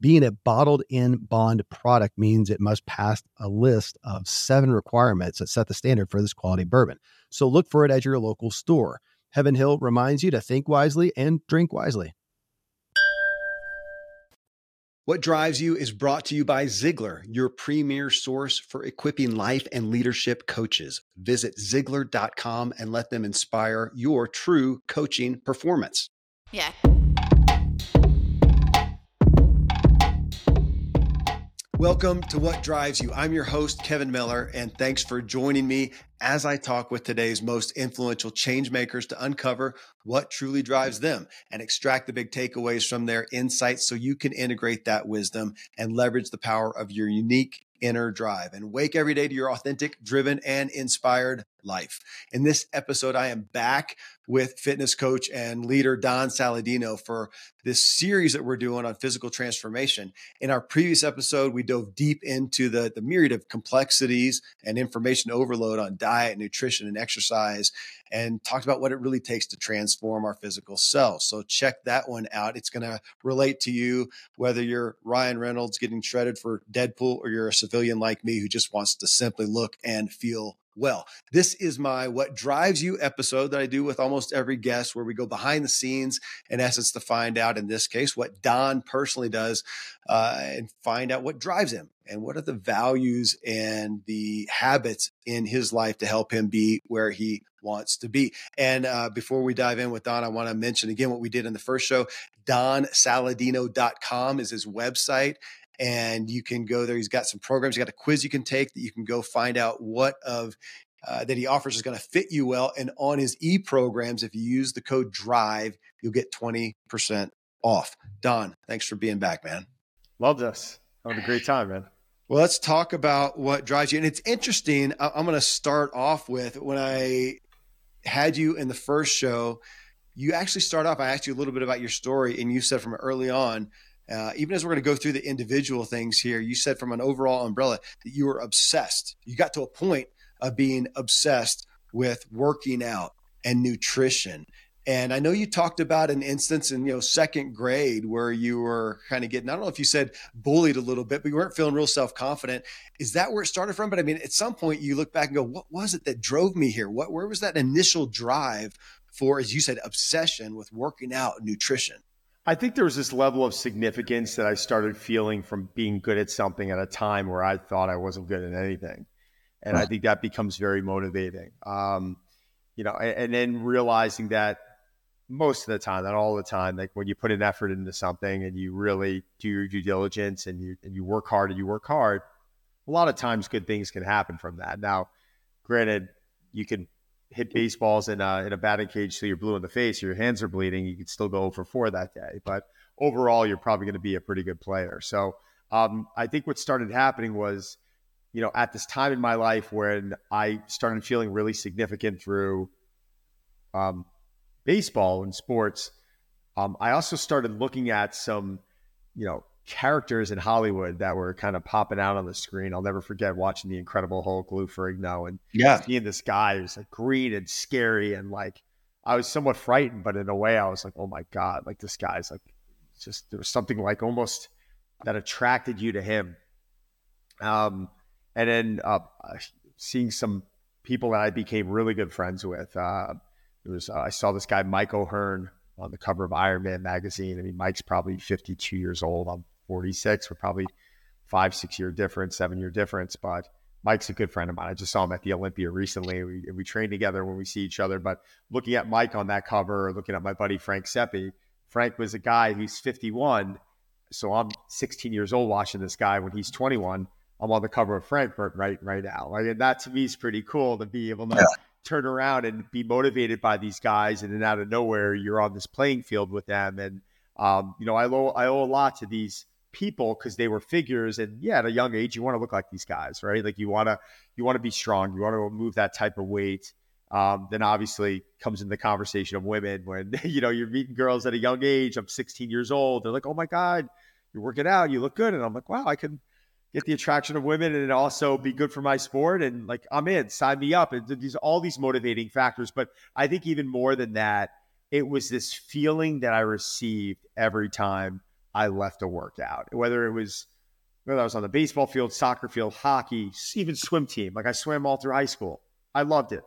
Being a bottled in bond product means it must pass a list of seven requirements that set the standard for this quality bourbon. So look for it at your local store. Heaven Hill reminds you to think wisely and drink wisely. What Drives You is brought to you by Ziglar, your premier source for equipping life and leadership coaches. Visit Ziglar.com and let them inspire your true coaching performance. Yeah. Welcome to What Drives You. I'm your host, Kevin Miller, and thanks for joining me as I talk with today's most influential change makers to uncover what truly drives them and extract the big takeaways from their insights so you can integrate that wisdom and leverage the power of your unique inner drive and wake every day to your authentic, driven, and inspired life. In this episode, I am back with fitness coach and leader Don Saladino for this series that we're doing on physical transformation. In our previous episode, we dove deep into the, the myriad of complexities and information overload on diet, nutrition, and exercise, and talked about what it really takes to transform our physical self. So check that one out. It's going to relate to you whether you're Ryan Reynolds getting shredded for Deadpool or you're a civilian like me who just wants to simply look and feel well. This is my What Drives You episode that I do with almost every guest, where we go behind the scenes, in essence, to find out, in this case, what Don personally does uh, and find out what drives him and what are the values and the habits in his life to help him be where he wants to be. And uh, before we dive in with Don, I want to mention again what we did in the first show. DonSaladino.com is his website and you can go there. He's got some programs. He's got a quiz you can take that you can go find out what of uh, that he offers is going to fit you well. And on his e programs, if you use the code DRIVE, you'll get 20% off. Don, thanks for being back, man. Loved us. Having a great time, man. Well, let's talk about what drives you. And it's interesting. I'm going to start off with when I had you in the first show, you actually start off. I asked you a little bit about your story, and you said from early on, uh, even as we're going to go through the individual things here, you said from an overall umbrella that you were obsessed. You got to a point of being obsessed with working out and nutrition. And I know you talked about an instance in you know second grade where you were kind of getting I don't know if you said bullied a little bit, but you weren't feeling real self confident. Is that where it started from? But I mean, at some point you look back and go, what was it that drove me here? What where was that initial drive for, as you said, obsession with working out and nutrition? I think there was this level of significance that I started feeling from being good at something at a time where I thought I wasn't good at anything. And I think that becomes very motivating. Um, you know, and, and, then realizing that most of the time, not all the time, like when you put an effort into something and you really do your due diligence and you and you work hard and you work hard, a lot of times good things can happen from that. Now, granted, you can hit baseballs in a, in a batting cage so you're blue in the face, your hands are bleeding, you could still go for four that day. But overall, you're probably going to be a pretty good player. So um, I think what started happening was, you know, at this time in my life when I started feeling really significant through um, baseball and sports, um, I also started looking at some, you know, characters in Hollywood that were kind of popping out on the screen. I'll never forget watching the Incredible Hulk, Lou Ferrigno, and yeah. seeing this guy who's like green and scary, and like I was somewhat frightened, but in a way I was like, oh my god, like this guy's like just there was something like almost that attracted you to him. Um, and then uh, seeing some people that I became really good friends with. Uh, it was uh, I saw this guy Mike O'Hearn on the cover of Iron Man magazine. I mean, Mike's probably 52 years old. I'm 46. We're probably five, six year difference, seven year difference. But Mike's a good friend of mine. I just saw him at the Olympia recently. We, we train together when we see each other. But looking at Mike on that cover, looking at my buddy Frank Sepe, Frank was a guy who's 51. So I'm 16 years old watching this guy when he's 21. I'm on the cover of Frankfurt right right now. Like, and that to me is pretty cool to be able to yeah. turn around and be motivated by these guys, and then out of nowhere you're on this playing field with them. And um, you know, I owe I owe a lot to these people because they were figures and yeah at a young age you want to look like these guys right? Like you want to you want to be strong you want to move that type of weight. Um, then obviously comes in the conversation of women when you know you're meeting girls at a young age i'm 16 years old. They're like oh my god you're working out you look good. And i'm like wow i can get the attraction of women and also be good for my sport and like i'm in sign me up. And these all these motivating factors but i think even more than that it was this feeling that i received every time I left a workout, whether it was whether I was on the baseball field, soccer field, hockey, even swim team. Like I swam all through high school. I loved it.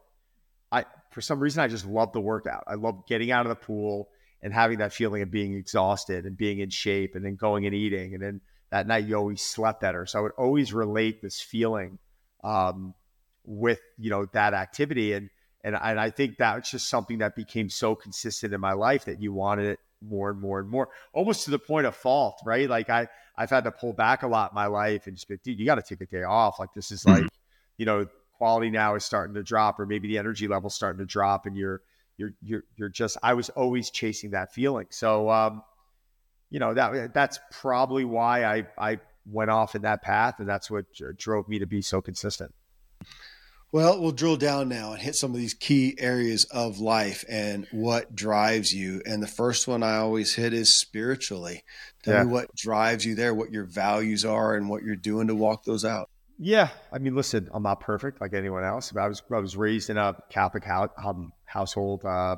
I for some reason I just loved the workout. I loved getting out of the pool and having that feeling of being exhausted and being in shape and then going and eating. And then that night you always slept better. So I would always relate this feeling um, with, you know, that activity. And, and, and I think that's just something that became so consistent in my life that you wanted it more and more and more, almost to the point of fault, right? Like I, I've had to pull back a lot in my life and just be, dude, you got to take a day off. Like this is mm-hmm. like, you know, quality now is starting to drop, or maybe the energy level starting to drop, and you're, you're, you're, you're just. I was always chasing that feeling. So, um, you know, that that's probably why I, I went off in that path, and that's what drove me to be so consistent. Well, we'll drill down now and hit some of these key areas of life and what drives you. And the first one I always hit is spiritually. Tell yeah. me what drives you there, what your values are, and what you're doing to walk those out. Yeah, I mean, listen, I'm not perfect like anyone else. But I was I was raised in a Catholic household. Uh,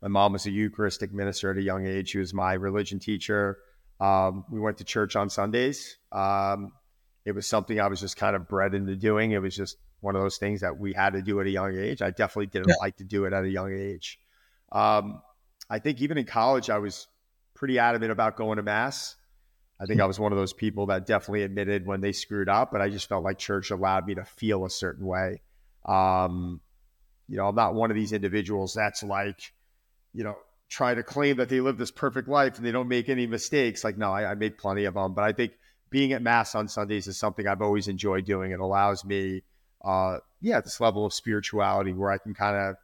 my mom was a Eucharistic minister at a young age. She was my religion teacher. Um, we went to church on Sundays. Um, it was something I was just kind of bred into doing. It was just one of those things that we had to do at a young age. I definitely didn't yeah. like to do it at a young age. Um, I think even in college, I was pretty adamant about going to mass. I think I was one of those people that definitely admitted when they screwed up, but I just felt like church allowed me to feel a certain way. Um, you know, I'm not one of these individuals that's like, you know, try to claim that they live this perfect life and they don't make any mistakes. Like, no, I, I make plenty of them. But I think being at mass on Sundays is something I've always enjoyed doing. It allows me uh, yeah, this level of spirituality where I can kind of,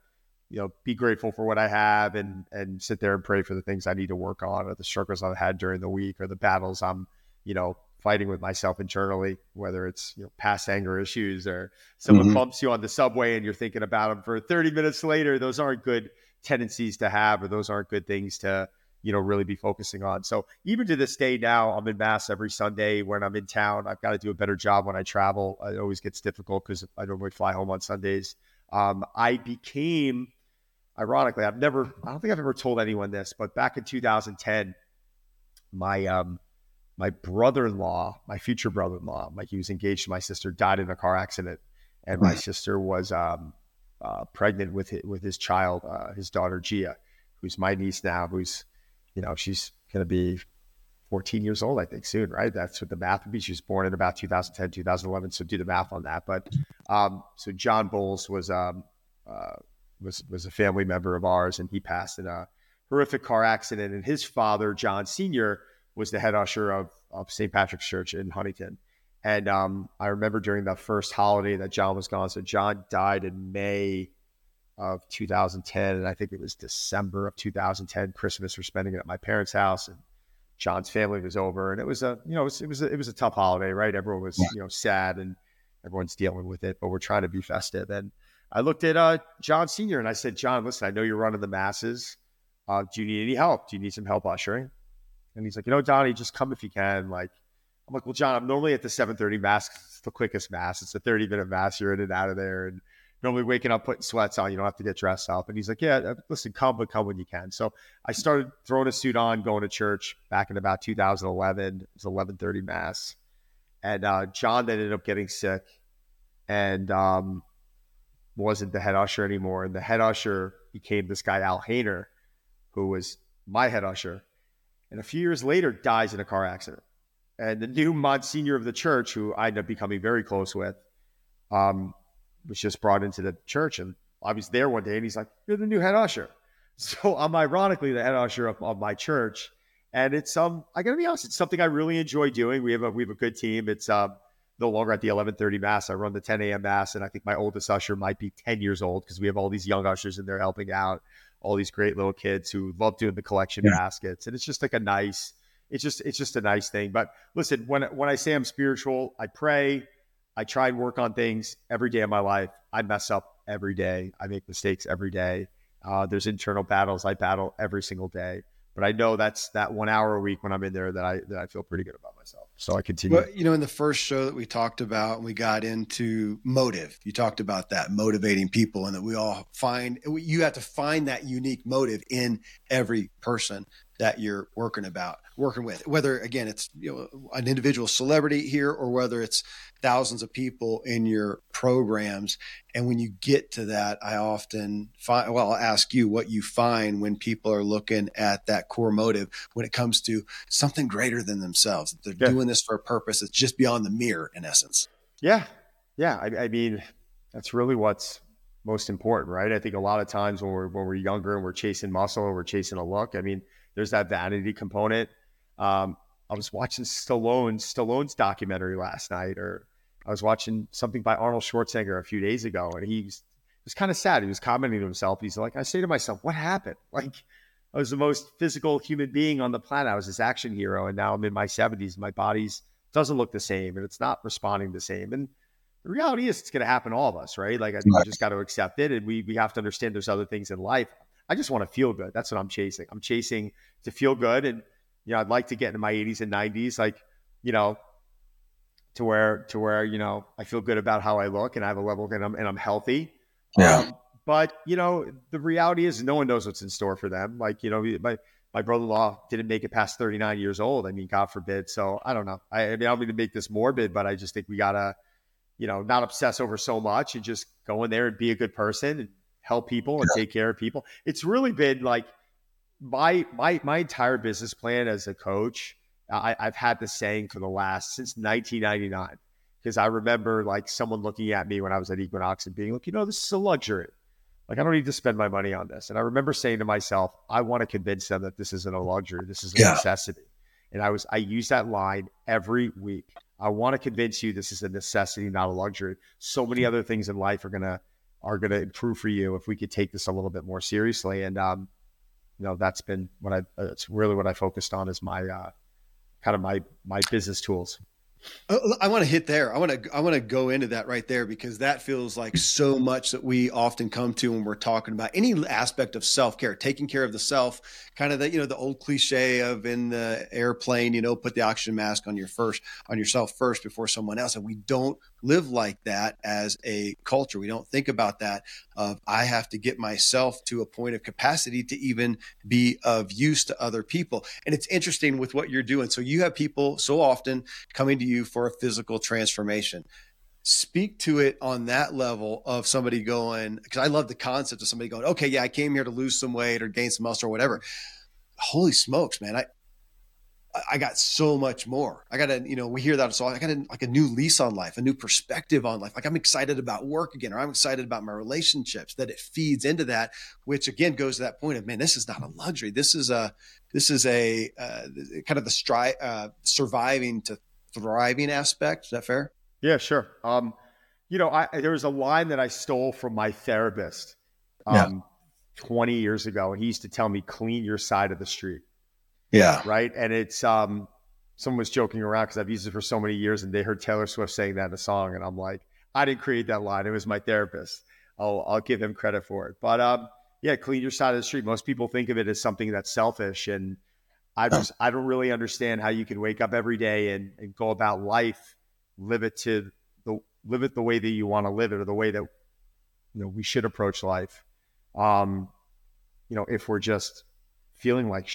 you know, be grateful for what I have and and sit there and pray for the things I need to work on or the struggles I've had during the week or the battles I'm, you know, fighting with myself internally, whether it's you know past anger issues or someone mm-hmm. bumps you on the subway and you're thinking about them for 30 minutes later. Those aren't good tendencies to have, or those aren't good things to you know, really be focusing on. So even to this day now, I'm in mass every Sunday when I'm in town. I've got to do a better job when I travel. It always gets difficult because I normally fly home on Sundays. Um, I became, ironically, I've never, I don't think I've ever told anyone this, but back in 2010, my um, my brother-in-law, my future brother-in-law, like he was engaged to my sister, died in a car accident, and my sister was um, uh, pregnant with his, with his child, uh, his daughter Gia, who's my niece now, who's you know, she's going to be 14 years old, I think, soon, right? That's what the math would be. She was born in about 2010, 2011. So do the math on that. But um, so John Bowles was um, uh, was was a family member of ours, and he passed in a horrific car accident. And his father, John Senior, was the head usher of, of St. Patrick's Church in Huntington. And um, I remember during the first holiday that John was gone. So John died in May of 2010, and I think it was December of 2010. Christmas, we're spending it at my parents' house, and John's family was over, and it was a you know it was it was a, it was a tough holiday, right? Everyone was yeah. you know sad, and everyone's dealing with it, but we're trying to be festive. And I looked at uh, John Senior, and I said, John, listen, I know you're running the masses. Uh, do you need any help? Do you need some help ushering? And he's like, you know, Donnie, just come if you can. Like, I'm like, well, John, I'm normally at the 7:30 mass. It's the quickest mass. It's a 30 minute mass. You're in and out of there, and normally waking up putting sweats on. You don't have to get dressed up. And he's like, yeah, uh, listen, come, but come when you can. So I started throwing a suit on, going to church back in about 2011. It was 11:30 mass, and uh, John ended up getting sick, and um, wasn't the head usher anymore. And the head usher became this guy Al Hayner, who was my head usher, and a few years later dies in a car accident. And the new Monsignor of the church, who I ended up becoming very close with, um, was just brought into the church, and I was there one day, and he's like, "You're the new head usher." So I'm ironically the head usher of, of my church, and it's um I gotta be honest, it's something I really enjoy doing. We have a we have a good team. It's um no longer at the 11:30 mass. I run the 10 a.m. mass, and I think my oldest usher might be 10 years old because we have all these young ushers in there helping out, all these great little kids who love doing the collection yeah. baskets, and it's just like a nice. It's just it's just a nice thing. But listen, when when I say I'm spiritual, I pray, I try and work on things every day of my life. I mess up every day. I make mistakes every day. Uh, there's internal battles I battle every single day, but I know that's that one hour a week when I'm in there that I that I feel pretty good about myself. So I continue. Well, you know, in the first show that we talked about, we got into motive. You talked about that motivating people, and that we all find you have to find that unique motive in every person that you're working about working with whether again it's you know an individual celebrity here or whether it's thousands of people in your programs. And when you get to that i often find well i'll ask you what you find when people are looking at that core motive when it comes to something greater than themselves. They're yeah. doing this for a purpose. That's just beyond the mirror in essence. Yeah. Yeah. I, I mean that's really what's most important right? I think a lot of times when we're when we're younger and we're chasing muscle or we're chasing a look i mean there's that vanity component. Um, I was watching Stallone Stallone's documentary last night, or I was watching something by Arnold Schwarzenegger a few days ago, and he was, was kind of sad. He was commenting to himself. He's like, I say to myself, what happened? Like, I was the most physical human being on the planet. I was this action hero, and now I'm in my 70s. My body's doesn't look the same, and it's not responding the same. And the reality is, it's going to happen to all of us, right? Like, I think right. we just got to accept it, and we we have to understand there's other things in life. I just want to feel good. That's what I'm chasing. I'm chasing to feel good. And, you know, I'd like to get into my 80s and 90s, like, you know, to where, to where, you know, I feel good about how I look and I have a level and I'm, and I'm healthy. Yeah. Um, but, you know, the reality is no one knows what's in store for them. Like, you know, my, my brother-in-law didn't make it past 39 years old. I mean, God forbid. So I don't know. I, I mean, I don't mean to make this morbid, but I just think we gotta, you know, not obsess over so much and just go in there and be a good person and help people and yeah. take care of people. It's really been like my my my entire business plan as a coach. I, I've had the saying for the last since 1999 because I remember like someone looking at me when I was at Equinox and being like, you know, this is a luxury. Like I don't need to spend my money on this. And I remember saying to myself, I want to convince them that this isn't a luxury. This is a yeah. necessity. And I was I use that line every week. I want to convince you this is a necessity, not a luxury. So many other things in life are gonna are going to improve for you if we could take this a little bit more seriously. And um, you know, that's been what I. Uh, it's really what I focused on is my uh, kind of my my business tools. Uh, I want to hit there. I want to I want to go into that right there because that feels like so much that we often come to when we're talking about any aspect of self care, taking care of the self. Kind of the you know the old cliche of in the airplane, you know, put the oxygen mask on your first on yourself first before someone else, and we don't live like that as a culture. We don't think about that of I have to get myself to a point of capacity to even be of use to other people. And it's interesting with what you're doing. So you have people so often coming to you for a physical transformation speak to it on that level of somebody going because i love the concept of somebody going okay yeah i came here to lose some weight or gain some muscle or whatever holy smokes man i I got so much more. I got a, you know, we hear that. So I got a, like a new lease on life, a new perspective on life. Like I'm excited about work again, or I'm excited about my relationships that it feeds into that, which again goes to that point of, man, this is not a luxury. This is a, this is a uh, kind of the stri- uh, surviving to thriving aspect. Is that fair? Yeah, sure. Um, you know, I, there was a line that I stole from my therapist um, yeah. 20 years ago, and he used to tell me, clean your side of the street. Yeah. Right. And it's um someone was joking around because I've used it for so many years and they heard Taylor Swift saying that in a song. And I'm like, I didn't create that line. It was my therapist. I'll I'll give him credit for it. But um yeah, clean your side of the street. Most people think of it as something that's selfish. And I just I don't really understand how you can wake up every day and, and go about life, live it to the live it the way that you want to live it or the way that you know we should approach life. Um, you know, if we're just feeling like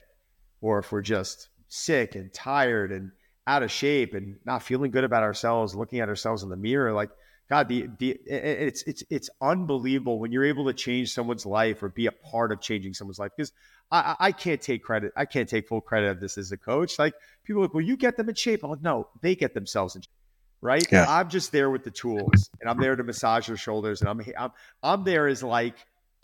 or if we're just sick and tired and out of shape and not feeling good about ourselves, looking at ourselves in the mirror, like God, the the it's it's it's unbelievable when you're able to change someone's life or be a part of changing someone's life. Because I, I can't take credit, I can't take full credit of this as a coach. Like people are like, well, you get them in shape. I'm like, no, they get themselves in shape. right? Yeah. I'm just there with the tools, and I'm there to massage their shoulders, and I'm I'm I'm there as like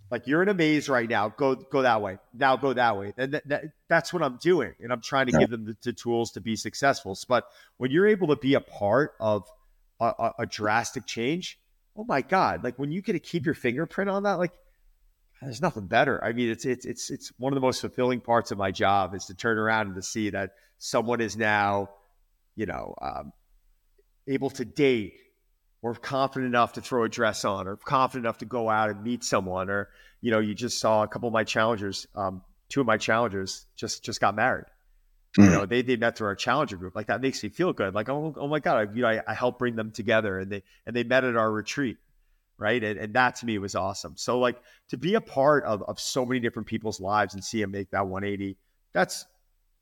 like you're in a maze right now. Go go that way. Now go that way. And that, that, that's what I'm doing, and I'm trying to yeah. give them the, the, tools to be successful. But when you're able to be a part of a, a, a drastic change, oh my god! Like when you get to keep your fingerprint on that, like there's nothing better. I mean, it's it's it's it's one of the most fulfilling parts of my job is to turn around and to see that someone is now, you know, um, able to date or confident enough to throw a dress on or confident enough to go out and meet someone or you know you just saw a couple of my challengers um, two of my challengers just just got married. Mm-hmm. you know they, they met through our challenger group. Like that makes me feel good. Like oh, oh my god I, you know I, I helped bring them together and they and they met at our retreat right? And, and that to me was awesome. So like to be a part of, of so many different people's lives and see them make that 180 that's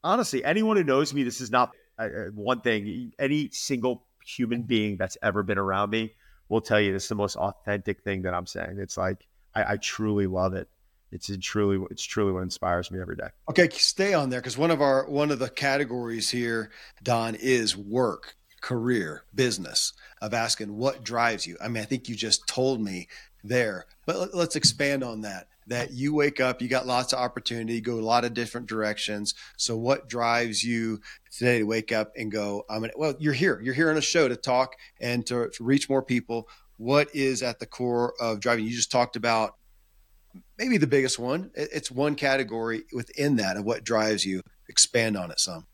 honestly anyone who knows me this is not uh, one thing. Any single human being that's ever been around me will tell you this is the most authentic thing that I'm saying. It's like I, I truly love it. It's truly it's truly what inspires me every day. Okay, stay on there because one of our one of the categories here, Don, is work, career, business. Of asking what drives you. I mean, I think you just told me there, but let's expand on that that you wake up, you got lots of opportunity, go a lot of different directions. So what drives you today to wake up and go, I'm gonna, well, you're here, you're here on a show to talk and to, to reach more people. What is at the core of driving? You just talked about maybe the biggest one. It's one category within that of what drives you. Expand on it some.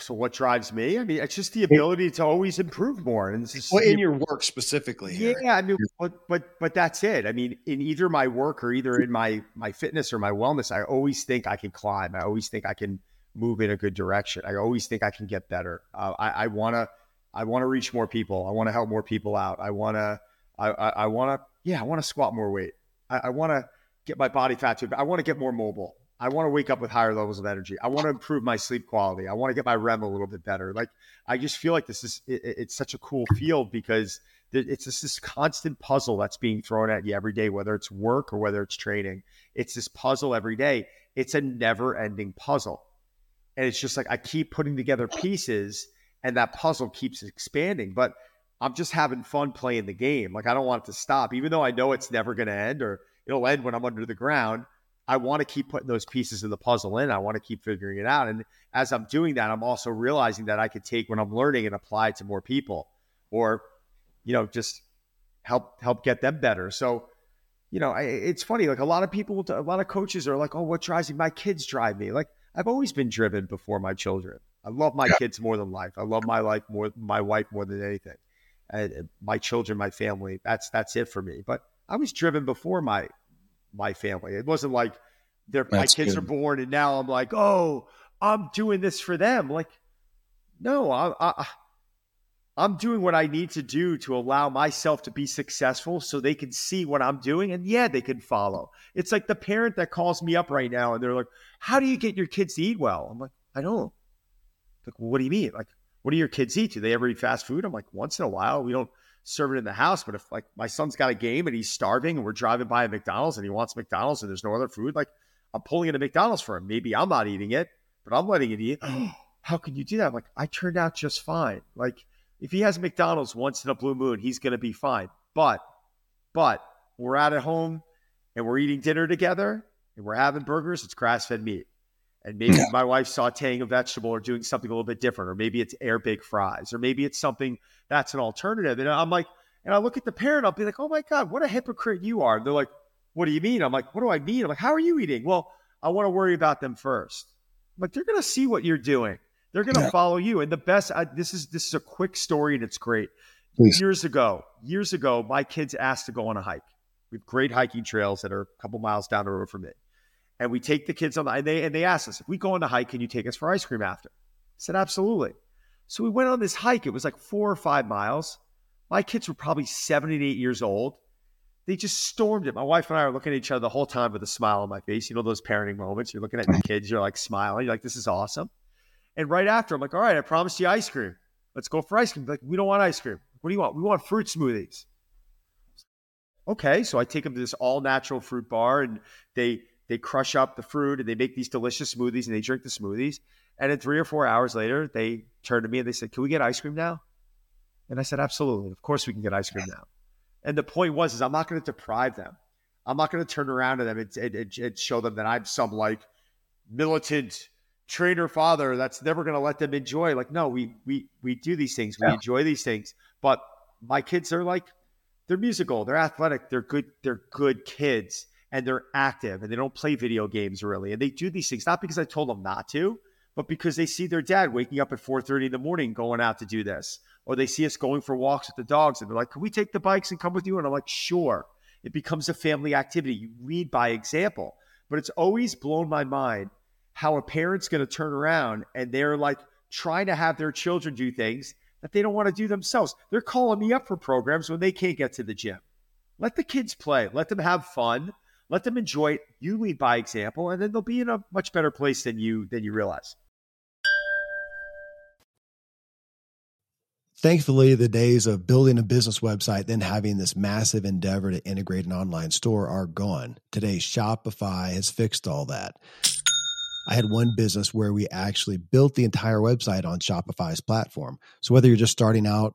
So what drives me? I mean, it's just the ability to always improve more. And just, well, in your work specifically. Here. Yeah, I mean, but but but that's it. I mean, in either my work or either in my my fitness or my wellness, I always think I can climb. I always think I can move in a good direction. I always think I can get better. Uh, I, I wanna I wanna reach more people. I want to help more people out. I wanna I I, I wanna yeah I want to squat more weight. I, I want to get my body fat to. I want to get more mobile. I want to wake up with higher levels of energy. I want to improve my sleep quality. I want to get my REM a little bit better. Like I just feel like this is it, it's such a cool field because it's just this constant puzzle that's being thrown at you every day, whether it's work or whether it's training. It's this puzzle every day. It's a never-ending puzzle, and it's just like I keep putting together pieces, and that puzzle keeps expanding. But I'm just having fun playing the game. Like I don't want it to stop, even though I know it's never going to end or it'll end when I'm under the ground. I want to keep putting those pieces of the puzzle in. I want to keep figuring it out. And as I'm doing that, I'm also realizing that I could take what I'm learning and apply it to more people or, you know, just help, help get them better. So, you know, I, it's funny. Like a lot of people, a lot of coaches are like, oh, what drives me? My kids drive me. Like I've always been driven before my children. I love my yeah. kids more than life. I love my life more, my wife more than anything. And my children, my family, that's, that's it for me. But I was driven before my, my family. It wasn't like their my kids good. are born and now I'm like, oh, I'm doing this for them. Like, no, I, I I'm doing what I need to do to allow myself to be successful so they can see what I'm doing and yeah, they can follow. It's like the parent that calls me up right now and they're like, How do you get your kids to eat well? I'm like, I don't. Like, well, what do you mean? Like, what do your kids eat? Do they ever eat fast food? I'm like, once in a while. We don't serve it in the house. But if like my son's got a game and he's starving and we're driving by a McDonald's and he wants McDonald's and there's no other food, like I'm pulling into McDonald's for him. Maybe I'm not eating it, but I'm letting it eat. Oh. How can you do that? I'm like, I turned out just fine. Like if he has McDonald's once in a blue moon, he's gonna be fine. But but we're out at home and we're eating dinner together and we're having burgers, it's grass fed meat. And maybe yeah. my wife's sauteing a vegetable or doing something a little bit different, or maybe it's air baked fries, or maybe it's something that's an alternative. And I'm like, and I look at the parent, I'll be like, oh my God, what a hypocrite you are. And they're like, what do you mean? I'm like, what do I mean? I'm like, how are you eating? Well, I want to worry about them first. I'm like, they're going to see what you're doing. They're going to yeah. follow you. And the best, I, this is this is a quick story and it's great. Please. Years ago, years ago, my kids asked to go on a hike. We have great hiking trails that are a couple miles down the road from it and we take the kids on the and they and they asked us if we go on the hike, can you take us for ice cream after? I said absolutely. So we went on this hike. It was like four or five miles. My kids were probably seven and eight years old. They just stormed it. My wife and I are looking at each other the whole time with a smile on my face. You know those parenting moments. You're looking at your kids, you're like smiling. You're like, this is awesome. And right after, I'm like, all right, I promised you ice cream. Let's go for ice cream. Like, we don't want ice cream. What do you want? We want fruit smoothies. Okay, so I take them to this all natural fruit bar, and they they crush up the fruit and they make these delicious smoothies and they drink the smoothies. And then three or four hours later, they turn to me and they said, Can we get ice cream now? And I said, absolutely. Of course we can get ice cream now. And the point was, is I'm not going to deprive them. I'm not going to turn around to them and, and, and, show them that I'm some like militant trainer father that's never going to let them enjoy. Like, no, we we we do these things. We yeah. enjoy these things. But my kids are like, they're musical, they're athletic, they're good, they're good kids, and they're active, and they don't play video games really, and they do these things not because I told them not to, but because they see their dad waking up at 4:30 in the morning going out to do this, or they see us going for walks with the dogs, and they're like, "Can we take the bikes and come with you?" And I'm like, "Sure." It becomes a family activity. You lead by example, but it's always blown my mind how a parent's going to turn around and they're like trying to have their children do things that they don't want to do themselves. They're calling me up for programs when they can't get to the gym. Let the kids play, let them have fun, let them enjoy it. You lead by example, and then they'll be in a much better place than you than you realize. Thankfully, the days of building a business website, then having this massive endeavor to integrate an online store are gone. Today, Shopify has fixed all that. I had one business where we actually built the entire website on Shopify's platform. So whether you're just starting out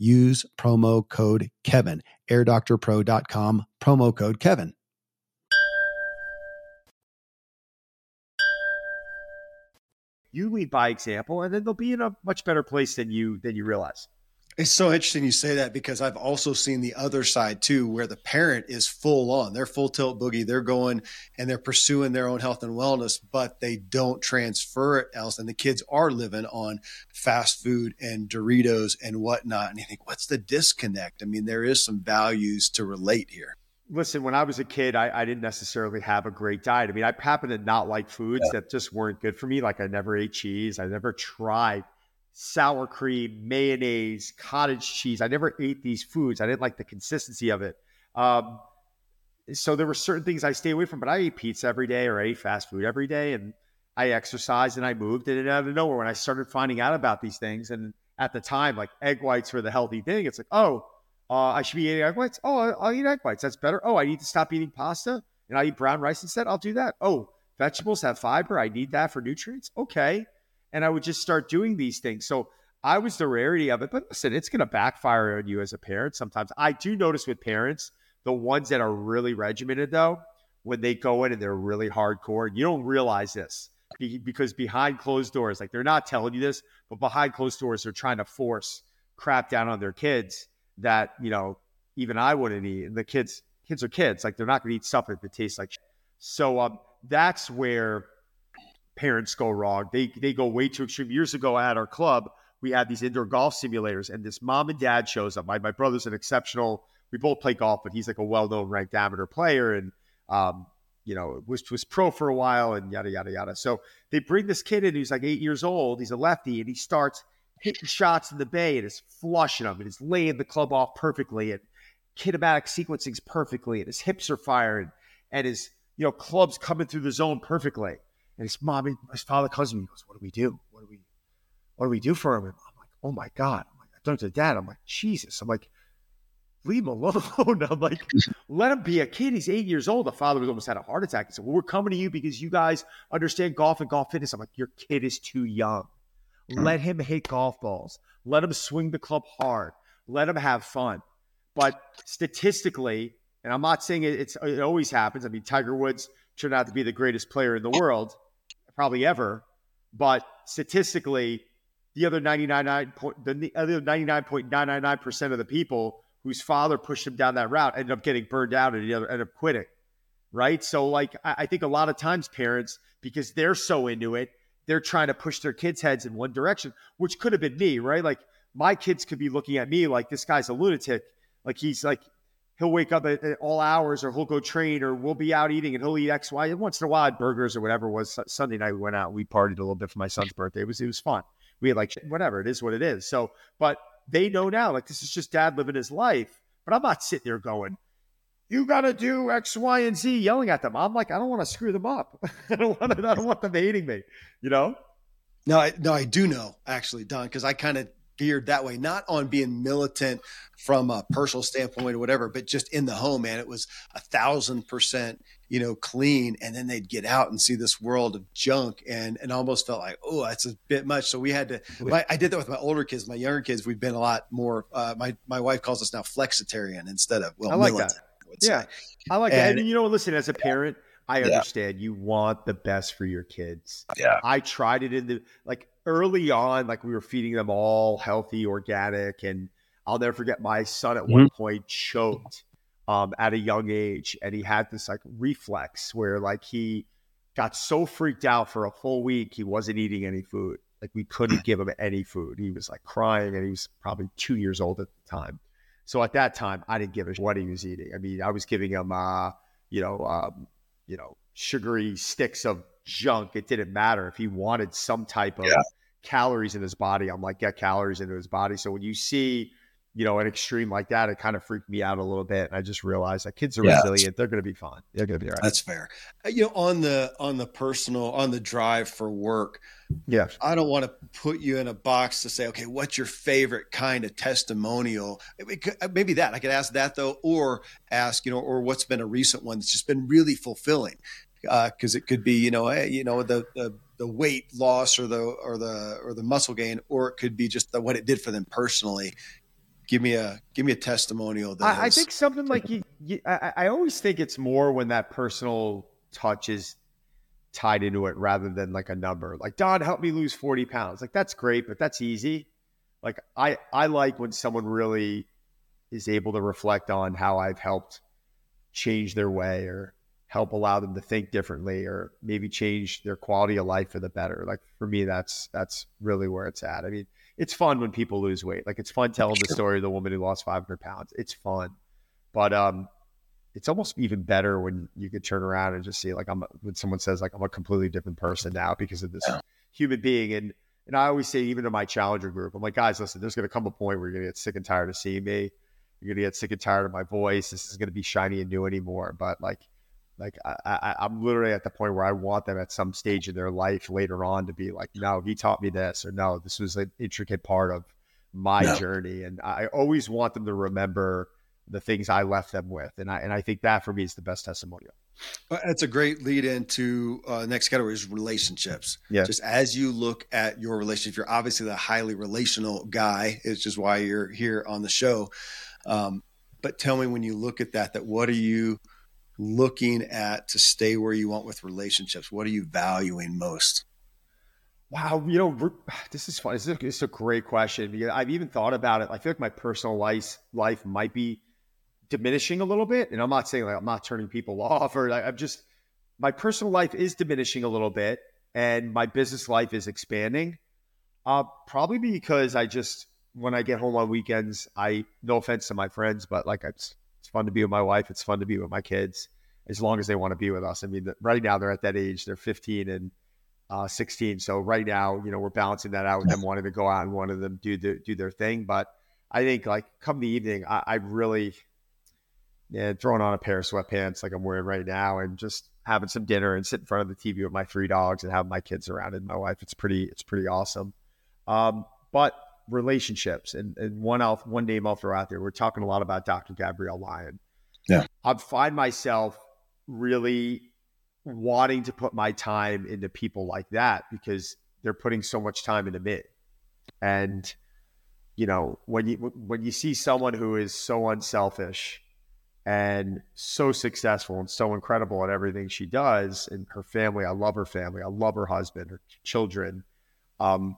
use promo code Kevin. AirDoctorPro.com, promo code Kevin. You lead by example, and then they'll be in a much better place than you than you realize. It's so interesting you say that because I've also seen the other side too, where the parent is full on. They're full tilt boogie. They're going and they're pursuing their own health and wellness, but they don't transfer it else. And the kids are living on fast food and Doritos and whatnot. And you think, what's the disconnect? I mean, there is some values to relate here. Listen, when I was a kid, I, I didn't necessarily have a great diet. I mean, I happened to not like foods yeah. that just weren't good for me. Like I never ate cheese. I never tried sour cream, mayonnaise, cottage cheese. I never ate these foods. I didn't like the consistency of it. Um, so there were certain things I stay away from, but I ate pizza every day or I ate fast food every day and I exercised and I moved. And out of nowhere, when I started finding out about these things, and at the time, like egg whites were the healthy thing, it's like, oh, uh, I should be eating egg whites. Oh, I'll, I'll eat egg whites. That's better. Oh, I need to stop eating pasta and I eat brown rice instead. I'll do that. Oh, vegetables have fiber. I need that for nutrients. Okay and I would just start doing these things. So I was the rarity of it. But listen, it's going to backfire on you as a parent sometimes. I do notice with parents, the ones that are really regimented, though, when they go in and they're really hardcore, you don't realize this because behind closed doors, like they're not telling you this, but behind closed doors, they're trying to force crap down on their kids that, you know, even I wouldn't eat. And the kids, kids are kids. Like they're not going to eat if it tastes like. Shit. So um, that's where parents go wrong. They they go way too extreme. Years ago at our club, we had these indoor golf simulators, and this mom and dad shows up. My my brother's an exceptional. We both play golf, but he's like a well known ranked amateur player, and um, you know was was pro for a while, and yada yada yada. So they bring this kid in who's like eight years old. He's a lefty, and he starts hitting shots in the bay and is flushing them and is laying the club off perfectly and kinematic sequencing's perfectly and his hips are firing and his you know clubs coming through the zone perfectly. And his mom, his father comes to me and goes, What do we do? What do we what do we do for him? And I'm like, Oh my God. I'm like, I turned to dad. I'm like, Jesus. I'm like, leave him alone. I'm like, let him be a kid. He's eight years old. The father was almost had a heart attack. He said, Well, we're coming to you because you guys understand golf and golf fitness. I'm like, Your kid is too young. Hmm. Let him hit golf balls. Let him swing the club hard. Let him have fun. But statistically, and I'm not saying it, it always happens. I mean, Tiger Woods turned out to be the greatest player in the world, probably ever. But statistically, the other 99 point, the other 99.999% of the people whose father pushed him down that route ended up getting burned out and ended up quitting. Right. So, like, I think a lot of times parents, because they're so into it, they're trying to push their kids' heads in one direction, which could have been me, right? Like my kids could be looking at me like this guy's a lunatic. Like he's like he'll wake up at, at, all hours or he'll go train or we'll be out eating and he'll eat X, Y. Once in a while, burgers or whatever was Sunday night. We went out, we partied a little bit for my son's birthday. It was, it was fun. We had like, whatever, it is what it is. So, but they know now, like, this is just dad living his life. But I'm not sitting there going, you got to do X, Y, and Z, yelling at them. I'm like, I don't want to screw them up. I don't want I don't want them hating me, you know? No, I, no, I do know actually, Don, because I kind of geared that way, not on being militant from a personal standpoint or whatever, but just in the home, man, it was a thousand percent, you know, clean. And then they'd get out and see this world of junk and, and almost felt like, oh, that's a bit much. So we had to, my, I did that with my older kids, my younger kids, we've been a lot more, uh, my, my wife calls us now flexitarian instead of, well, I like militant, that. yeah. Say. I like and, that. And you know, listen, as a parent, I understand yeah. you want the best for your kids. Yeah. I tried it in the like early on, like we were feeding them all healthy, organic, and I'll never forget my son at mm-hmm. one point choked um, at a young age, and he had this like reflex where like he got so freaked out for a full week he wasn't eating any food. Like we couldn't give him any food. He was like crying, and he was probably two years old at the time. So at that time, I didn't give a what he was eating. I mean, I was giving him, uh, you know, um, you know, sugary sticks of junk. It didn't matter if he wanted some type of yeah. calories in his body. I'm like, get calories into his body. So when you see, you know, an extreme like that, it kind of freaked me out a little bit. And I just realized that kids are yeah, resilient. They're going to be fine. They're going to be all right. That's fair. Uh, you know, on the on the personal on the drive for work. Yeah. I don't want to put you in a box to say, okay, what's your favorite kind of testimonial? Uh, maybe that I could ask that though, or ask, you know, or what's been a recent one that's just been really fulfilling because uh, it could be you know you know the, the, the weight loss or the or the or the muscle gain, or it could be just the, what it did for them personally. Give me a give me a testimonial. That I, I think something like you, you I, I always think it's more when that personal touch is tied into it rather than like a number. Like Don, help me lose forty pounds. Like that's great, but that's easy. Like I I like when someone really is able to reflect on how I've helped change their way or help allow them to think differently or maybe change their quality of life for the better. Like for me, that's that's really where it's at. I mean, it's fun when people lose weight. Like it's fun telling the story of the woman who lost 500 pounds. It's fun, but um, it's almost even better when you could turn around and just see like I'm when someone says like I'm a completely different person now because of this yeah. human being. And and I always say even to my challenger group, I'm like, guys, listen, there's going to come a point where you're going to get sick and tired of seeing me. You're going to get sick and tired of my voice. This is going to be shiny and new anymore. But like like I, am literally at the point where I want them at some stage in their life later on to be like, no, he taught me this, or no, this was an intricate part of my no. journey, and I always want them to remember the things I left them with, and I and I think that for me is the best testimonial. That's a great lead into uh, next category is relationships. Yeah. Just as you look at your relationship, you're obviously the highly relational guy. It's just why you're here on the show. Um, but tell me when you look at that, that what are you looking at to stay where you want with relationships? What are you valuing most? Wow, you know, this is fun. This is a, this is a great question because I've even thought about it. I feel like my personal life life might be diminishing a little bit, and I'm not saying like I'm not turning people off, or I'm just my personal life is diminishing a little bit. and my business life is expanding. Uh, probably because I just when I get home on weekends, I no offense to my friends, but like it's fun to be with my wife. It's fun to be with my kids as long as they want to be with us. I mean, right now they're at that age; they're 15 and uh, 16. So right now, you know, we're balancing that out with them wanting to go out and one of them do the, do their thing. But I think like come the evening, I, I really yeah, throwing on a pair of sweatpants like I'm wearing right now and just having some dinner and sit in front of the TV with my three dogs and have my kids around and my wife. It's pretty, it's pretty awesome. Um, but relationships and, and one I'll, one name I'll throw out there. We're talking a lot about Dr. Gabrielle Lyon. Yeah. I find myself really wanting to put my time into people like that because they're putting so much time into me. And, you know, when you, when you see someone who is so unselfish and so successful and so incredible at everything she does and her family, I love her family. I love her husband, her children. Um,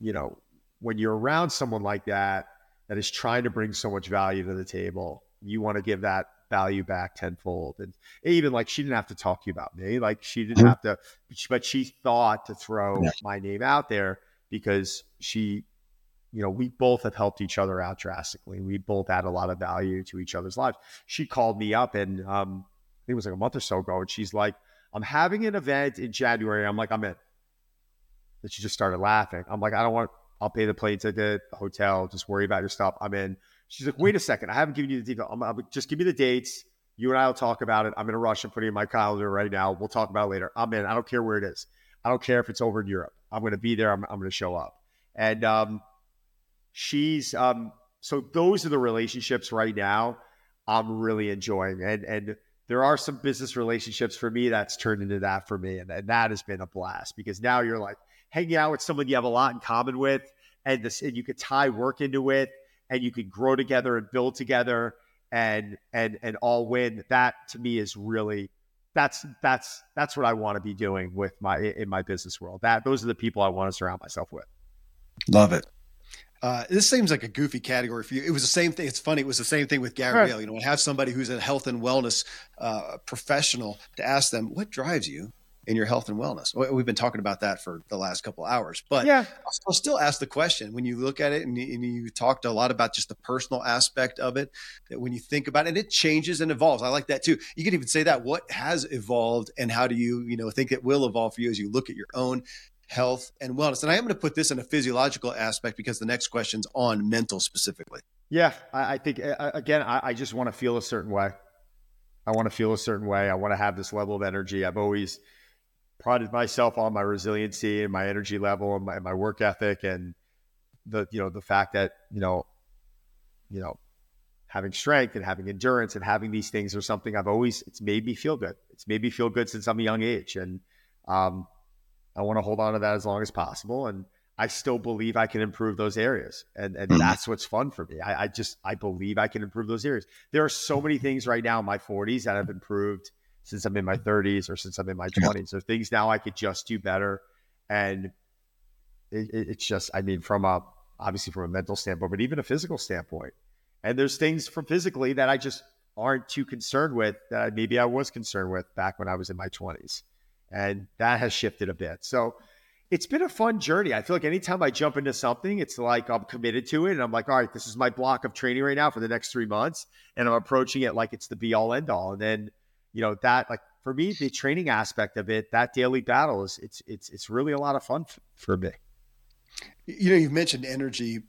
you know, when you're around someone like that, that is trying to bring so much value to the table, you want to give that value back tenfold. And even like she didn't have to talk to you about me, like she didn't mm-hmm. have to, but she thought to throw yeah. my name out there because she, you know, we both have helped each other out drastically. We both add a lot of value to each other's lives. She called me up and um, I think it was like a month or so ago, and she's like, "I'm having an event in January." I'm like, "I'm in." And she just started laughing. I'm like, "I don't want. I'll pay the plane ticket, the hotel. Just worry about your stuff. I'm in." She's like, wait a second. I haven't given you the detail. I'm, I'm, just give me the dates. You and I will talk about it. I'm in a rush. I'm putting in my calendar right now. We'll talk about it later. I'm in. I don't care where it is. I don't care if it's over in Europe. I'm going to be there. I'm, I'm going to show up. And um, she's um, so those are the relationships right now I'm really enjoying. And and there are some business relationships for me that's turned into that for me. And, and that has been a blast because now you're like hanging out with someone you have a lot in common with and this and you could tie work into it and you could grow together and build together and and and all win that to me is really that's that's that's what I want to be doing with my in my business world. That those are the people I want to surround myself with. Love it. Uh, this seems like a goofy category for you. It was the same thing. It's funny. It was the same thing with Gabrielle. Right. You know, have somebody who's a health and wellness uh, professional to ask them what drives you in your health and wellness. We've been talking about that for the last couple hours, but yeah, I'll still ask the question when you look at it and you, and you, talked a lot about just the personal aspect of it. That when you think about it, and it changes and evolves. I like that too. You could even say that what has evolved and how do you, you know, think it will evolve for you as you look at your own health and wellness. And I am going to put this in a physiological aspect because the next question's on mental specifically. Yeah, I, I think again, I, I just want to feel a certain way. I want to feel a certain way. I want to have this level of energy. I've always prided myself on my resiliency and my energy level and my, my work ethic and the you know the fact that you know you know having strength and having endurance and having these things are something I've always it's made me feel good. It's made me feel good since I'm a young age, and um, I want to hold on to that as long as possible. And I still believe I can improve those areas, and and mm-hmm. that's what's fun for me. I, I just I believe I can improve those areas. There are so many things right now in my 40s that have improved since I'm in my mm-hmm. 30s or since I'm in my 20s. So things now I could just do better, and it, it's just I mean from a obviously from a mental standpoint, but even a physical standpoint. And there's things from physically that I just aren't too concerned with that maybe I was concerned with back when I was in my 20s, and that has shifted a bit. So it's been a fun journey. I feel like anytime I jump into something, it's like I'm committed to it. And I'm like, all right, this is my block of training right now for the next three months. And I'm approaching it like it's the be all end all. And then you know that like for me the training aspect of it that daily battle is it's it's it's really a lot of fun f- for me. You know you've mentioned energy.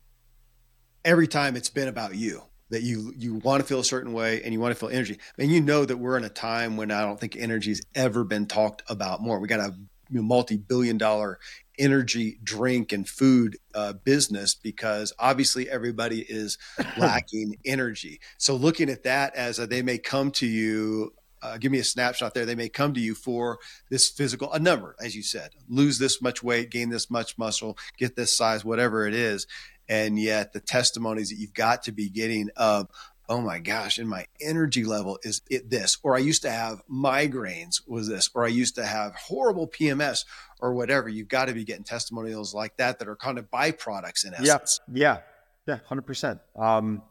Every time it's been about you that you you want to feel a certain way and you want to feel energy. And you know that we're in a time when i don't think energy's ever been talked about more. We got a multi-billion dollar energy drink and food uh, business because obviously everybody is lacking energy. So looking at that as a, they may come to you uh, give me a snapshot there. They may come to you for this physical, a number, as you said, lose this much weight, gain this much muscle, get this size, whatever it is. And yet the testimonies that you've got to be getting of, oh my gosh, and my energy level is it this, or I used to have migraines was this, or I used to have horrible PMS or whatever. You've got to be getting testimonials like that that are kind of byproducts in essence. Yeah. Yeah. Yeah. 100%. Um,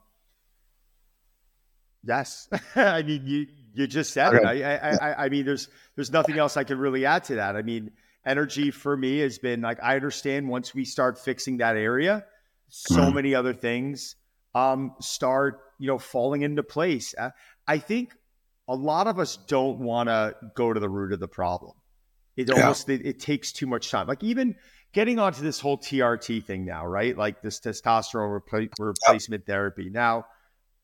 yes. I mean, you, you just said okay. it. I, I, I, I mean, there's there's nothing else I can really add to that. I mean, energy for me has been like I understand once we start fixing that area, so mm. many other things um, start you know falling into place. Uh, I think a lot of us don't want to go to the root of the problem. It almost yeah. it, it, takes too much time. Like even getting onto this whole TRT thing now, right? Like this testosterone repl- replacement yeah. therapy. Now,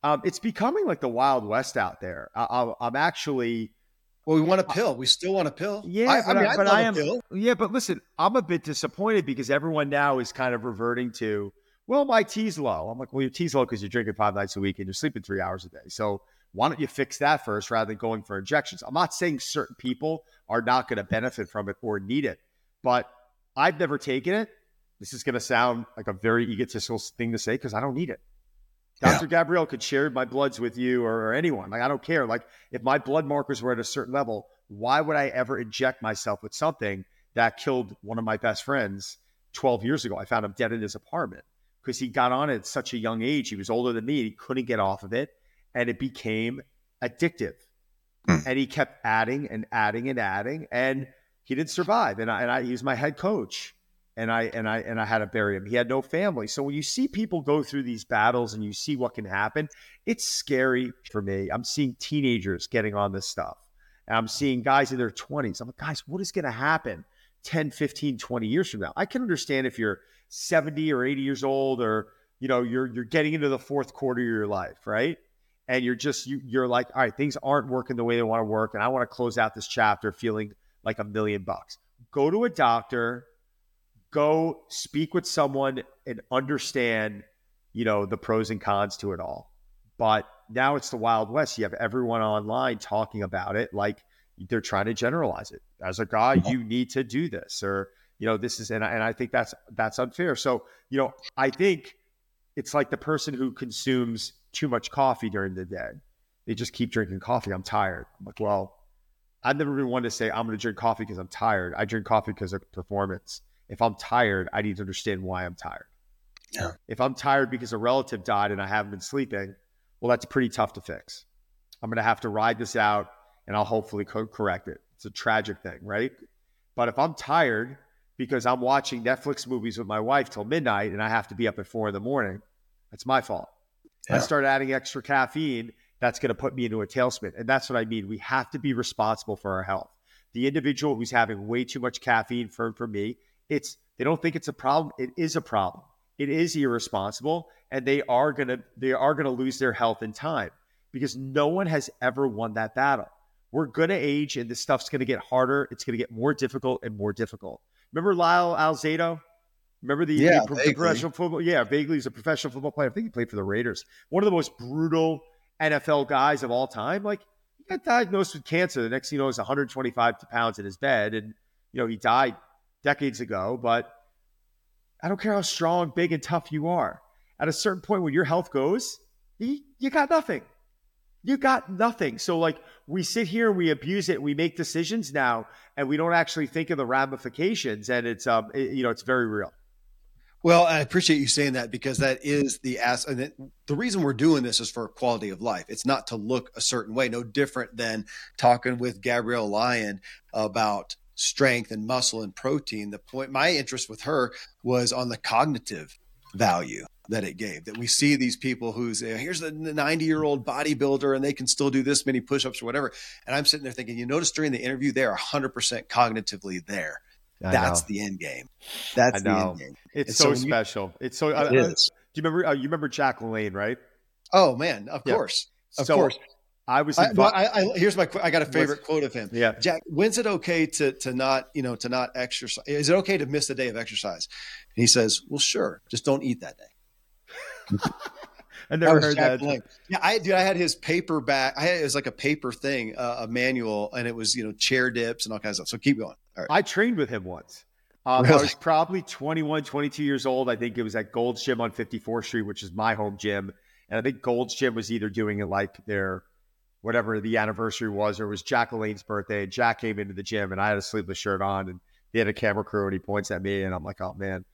um, it's becoming like the wild west out there. I, am actually. Well, we want a pill. We still want a pill. Yeah, I, but I, mean, but I am. Yeah, but listen, I'm a bit disappointed because everyone now is kind of reverting to, well, my T's low. I'm like, well, your T's low because you're drinking five nights a week and you're sleeping three hours a day. So why don't you fix that first rather than going for injections? I'm not saying certain people are not going to benefit from it or need it, but I've never taken it. This is going to sound like a very egotistical thing to say because I don't need it. Dr. Yeah. Gabrielle could share my bloods with you or, or anyone. Like, I don't care. Like, if my blood markers were at a certain level, why would I ever inject myself with something that killed one of my best friends 12 years ago? I found him dead in his apartment because he got on it at such a young age. He was older than me. He couldn't get off of it and it became addictive. Hmm. And he kept adding and adding and adding, and he didn't survive. And I, and I, he was my head coach, and I and I and I had to bury him. He had no family. So when you see people go through these battles and you see what can happen, it's scary for me. I'm seeing teenagers getting on this stuff. And I'm seeing guys in their 20s. I'm like, guys, what is going to happen 10, 15, 20 years from now? I can understand if you're 70 or 80 years old or you know you're you're getting into the fourth quarter of your life, right? and you're just you, you're like all right things aren't working the way they want to work and i want to close out this chapter feeling like a million bucks go to a doctor go speak with someone and understand you know the pros and cons to it all but now it's the wild west you have everyone online talking about it like they're trying to generalize it as a guy you need to do this or you know this is and I, and I think that's that's unfair so you know i think it's like the person who consumes too much coffee during the day. They just keep drinking coffee. I'm tired. I'm like, well, I've never been one to say I'm going to drink coffee because I'm tired. I drink coffee because of performance. If I'm tired, I need to understand why I'm tired. Yeah. If I'm tired because a relative died and I haven't been sleeping, well, that's pretty tough to fix. I'm going to have to ride this out and I'll hopefully co- correct it. It's a tragic thing, right? But if I'm tired because I'm watching Netflix movies with my wife till midnight and I have to be up at four in the morning, that's my fault. Yeah. I start adding extra caffeine, that's going to put me into a tailspin. And that's what I mean. We have to be responsible for our health. The individual who's having way too much caffeine for, for me, it's they don't think it's a problem. It is a problem. It is irresponsible, and they are gonna they are gonna lose their health in time because no one has ever won that battle. We're gonna age, and this stuff's gonna get harder. It's gonna get more difficult and more difficult. Remember Lyle Alzado? Remember the, yeah, the, professional football? Yeah, vaguely he's a professional football player. I think he played for the Raiders. One of the most brutal NFL guys of all time. Like he got diagnosed with cancer. The next thing you know, he's 125 pounds in his bed, and you know he died decades ago. But I don't care how strong, big, and tough you are. At a certain point, when your health goes, you, got nothing. You got nothing. So like we sit here and we abuse it. We make decisions now, and we don't actually think of the ramifications. And it's um, it, you know, it's very real. Well, I appreciate you saying that because that is the ass. And the reason we're doing this is for quality of life. It's not to look a certain way. No different than talking with Gabrielle Lyon about strength and muscle and protein. The point, my interest with her was on the cognitive value that it gave. That we see these people who's here's the 90 year old bodybuilder and they can still do this many push ups or whatever. And I'm sitting there thinking, you notice during the interview, they are 100% cognitively there that's the end game. That's the end game. It's and so, so special. You, it's so. It uh, is. do you remember? Uh, you remember Jack LaLanne, right? Oh man, of yeah. course, of so, course. I was. I, well, I, I, here's my. I got a favorite quote of him. Yeah, Jack. When's it okay to to not you know to not exercise? Is it okay to miss a day of exercise? And he says, "Well, sure. Just don't eat that day." I never heard Jack that. Yeah, I dude, I had his paperback. I had it was like a paper thing, uh, a manual, and it was you know chair dips and all kinds of stuff. So keep going. I trained with him once. Um, really? I was probably 21, 22 years old. I think it was at Gold's Gym on 54th Street, which is my home gym. And I think Gold's Gym was either doing it like their whatever the anniversary was, or it was Jack LaLanne's birthday. And Jack came into the gym and I had a sleeveless shirt on and he had a camera crew and he points at me and I'm like, oh man,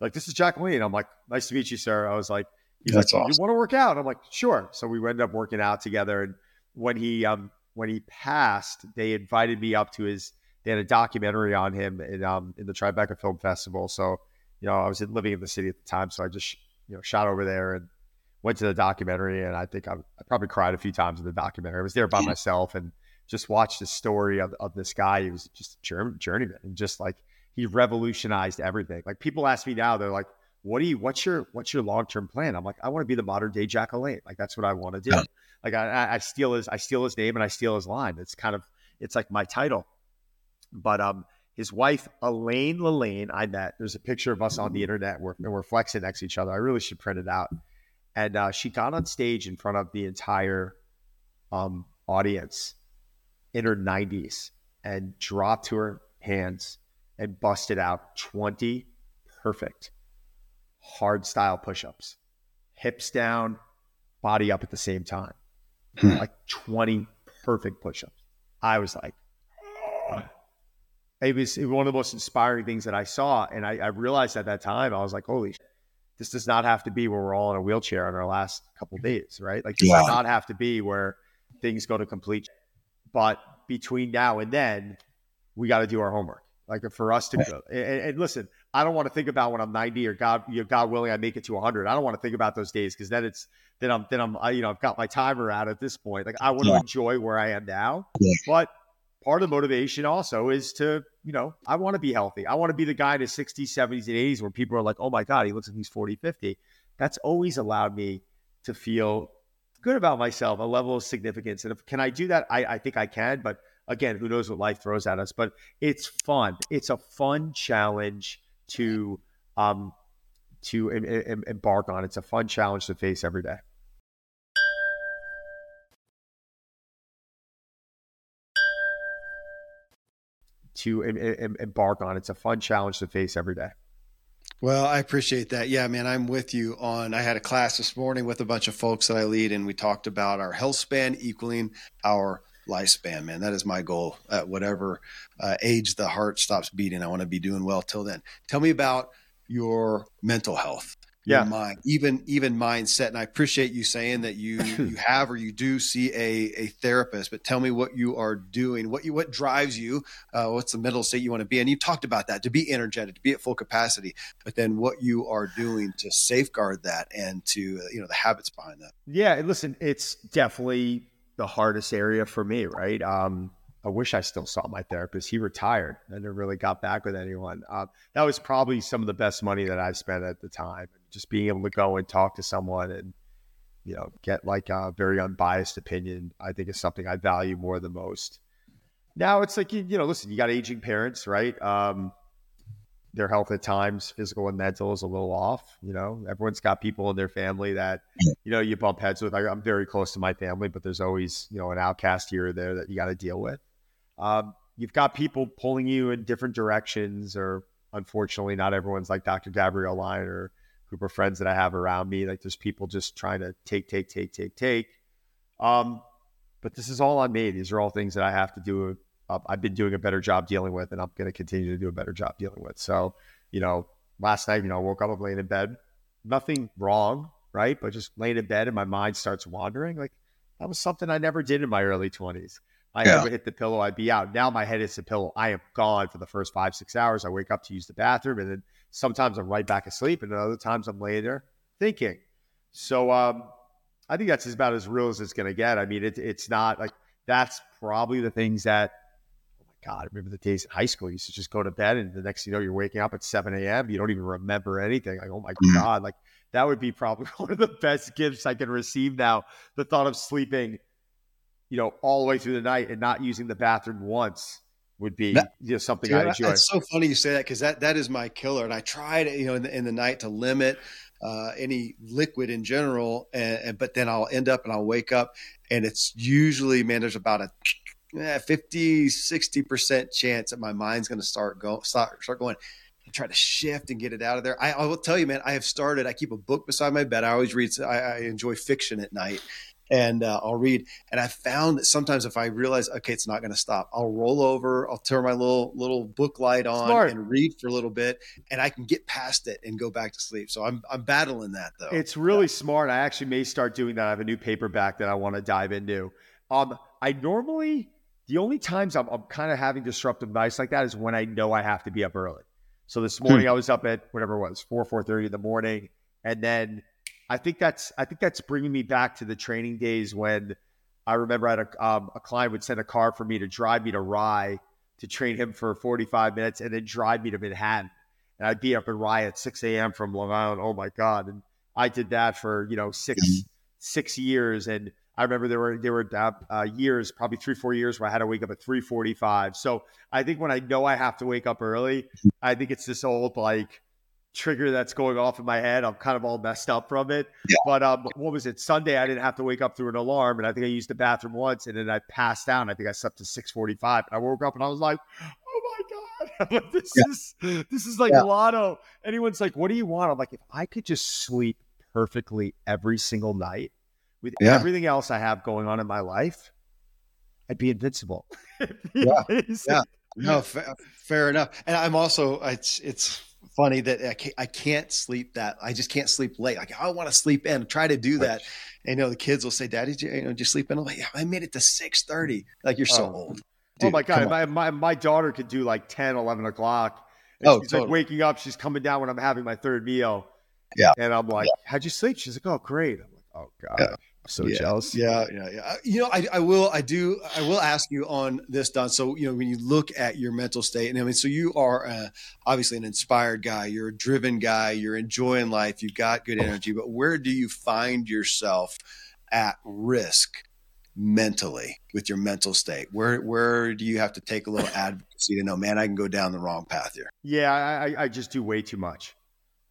like this is Jack LaLanne. I'm like, nice to meet you, sir. I was like, he's That's like, awesome. you want to work out? I'm like, sure. So we ended up working out together. And when he um when he passed, they invited me up to his they had a documentary on him in um, in the Tribeca Film Festival. So you know, I was living in the city at the time, so I just you know shot over there and went to the documentary. And I think I, I probably cried a few times in the documentary. I was there by myself and just watched the story of, of this guy. He was just a journeyman and just like he revolutionized everything. Like people ask me now, they're like, "What do you? What's your what's your long term plan?" I'm like, "I want to be the modern day Jack LaLanne. Like that's what I want to do. Yeah. Like I, I steal his I steal his name and I steal his line. It's kind of it's like my title." But um, his wife Elaine LaLanne, I met. There's a picture of us on the internet. We're, and we're flexing next to each other. I really should print it out. And uh, she got on stage in front of the entire um, audience in her 90s and dropped to her hands and busted out 20 perfect hard style push-ups, hips down, body up at the same time, hmm. like 20 perfect push-ups. I was like, it was, it was one of the most inspiring things that I saw. And I, I, realized at that time, I was like, holy, this does not have to be where we're all in a wheelchair in our last couple days, right? Like, this yeah. does not have to be where things go to complete. But between now and then, we got to do our homework. Like for us to go and, and, listen, I don't want to think about when I'm 90 or God, you know, God willing, I make it to 100. I don't want to think about those days because then it's then I'm then I'm I, you know I've got my timer out at this point. Like I want yeah. to enjoy where I am now, yeah. but part of the motivation also is to, you know, I want to be healthy. I want to be the guy in his 60s, 70s, and 80s where people are like, oh my God, he looks like he's 40, 50. That's always allowed me to feel good about myself, a level of significance. And if can I do that? I, I think I can, but again, who knows what life throws at us. But it's fun. It's a fun challenge to um to em- em- embark on. It's a fun challenge to face every day. To em- em- embark on. It's a fun challenge to face every day. Well, I appreciate that. Yeah, man, I'm with you on. I had a class this morning with a bunch of folks that I lead, and we talked about our health span equaling our lifespan. Man, that is my goal. At whatever uh, age the heart stops beating, I want to be doing well till then. Tell me about your mental health yeah. mind, even even mindset. And I appreciate you saying that you you have or you do see a a therapist. But tell me what you are doing, what you what drives you, uh, what's the mental state you want to be. And you talked about that to be energetic, to be at full capacity. But then what you are doing to safeguard that and to you know the habits behind that. Yeah, listen, it's definitely the hardest area for me, right? Um, I wish I still saw my therapist. He retired. I never really got back with anyone. Uh, that was probably some of the best money that I spent at the time. Just being able to go and talk to someone and you know get like a very unbiased opinion, I think is something I value more than most. Now it's like you, you know, listen, you got aging parents, right? Um, their health at times, physical and mental, is a little off. You know, everyone's got people in their family that you know you bump heads with. I, I'm very close to my family, but there's always you know an outcast here or there that you got to deal with. Um, you've got people pulling you in different directions, or unfortunately, not everyone's like Dr. Gabrielle Lyon or group of friends that I have around me. Like there's people just trying to take, take, take, take, take. Um, but this is all on me. These are all things that I have to do. Uh, I've been doing a better job dealing with, and I'm going to continue to do a better job dealing with. So, you know, last night, you know, I woke up, laying in bed, nothing wrong, right? But just laying in bed and my mind starts wandering. Like that was something I never did in my early 20s. I yeah. never hit the pillow, I'd be out. Now my head hits the pillow. I am gone for the first five, six hours. I wake up to use the bathroom, and then sometimes I'm right back asleep, and other times I'm laying there thinking. So um, I think that's about as real as it's going to get. I mean, it, it's not like that's probably the things that, oh my God, I remember the days in high school. You used to just go to bed, and the next you know, you're waking up at 7 a.m. You don't even remember anything. Like, oh my mm-hmm. God, like that would be probably one of the best gifts I can receive now. The thought of sleeping you know, all the way through the night and not using the bathroom once would be that, you know, something dude, I enjoy. It's so funny you say that because that that is my killer, and I tried you know in the, in the night to limit uh, any liquid in general, and, and, but then I'll end up and I'll wake up, and it's usually man, there's about a eh, 50 60 percent chance that my mind's going to start go start start going. I try to shift and get it out of there. I, I, will tell you, man, I have started. I keep a book beside my bed. I always read. I, I enjoy fiction at night, and uh, I'll read. And I found that sometimes if I realize, okay, it's not going to stop, I'll roll over, I'll turn my little little book light on Smart. and read for a little bit, and I can get past it and go back to sleep. So I'm I'm battling that though. It's really yeah. smart. I actually may start doing that. I have a new paperback that I want to dive into. Um, I normally The only times I'm, I'm kind of having disruptive nights like that is when I know I have to be up early. So this morning hmm. I was up at whatever it was, four four thirty in the morning, and then I think that's I think that's bringing me back to the training days when I remember I had a, um, a client would send a car for me to drive me to Rye to train him for 45 minutes and then drive me to Manhattan. And I'd be up in Rye at 6 a.m. from Long Island. Oh my God. And I did that for, you know, 6 mm-hmm. six years. And I remember there were, there were uh, uh, years, probably three, four years where I had to wake up at 345. So I think when I know I have to wake up early, I think it's this old like, trigger that's going off in my head. I'm kind of all messed up from it. Yeah. But um, what was it? Sunday, I didn't have to wake up through an alarm, and I think I used the bathroom once, and then I passed down. I think I slept to 6:45, and I woke up and I was like, "Oh my god, this yeah. is this is like yeah. lotto." Anyone's like, "What do you want?" I'm like, if I could just sleep perfectly every single night with everything else I have going on in my life, I'd be invincible. yeah. yeah. No, fa- fair enough. And I'm also it's it's funny that I can't, I can't sleep that I just can't sleep late. Like I want to sleep in, try to do that. And you know, the kids will say, "Daddy, did you, know, did you sleep in?" I'm like, "Yeah, I made it to six thirty. Like you're so oh. old." Dude, oh my god, my, my my daughter could do like 10, 11 o'clock. And oh, she's totally. like waking up. She's coming down when I'm having my third meal. Yeah, and I'm like, yeah. "How'd you sleep?" She's like, "Oh, great." I'm like, "Oh god." Yeah so yeah, jealous. Yeah, yeah, yeah. Uh, you know, I, I will, I do, I will ask you on this, Don. So, you know, when you look at your mental state, and I mean, so you are uh, obviously an inspired guy, you're a driven guy, you're enjoying life, you've got good energy, but where do you find yourself at risk mentally with your mental state? Where, where do you have to take a little advocacy to know, man, I can go down the wrong path here? Yeah, I, I just do way too much.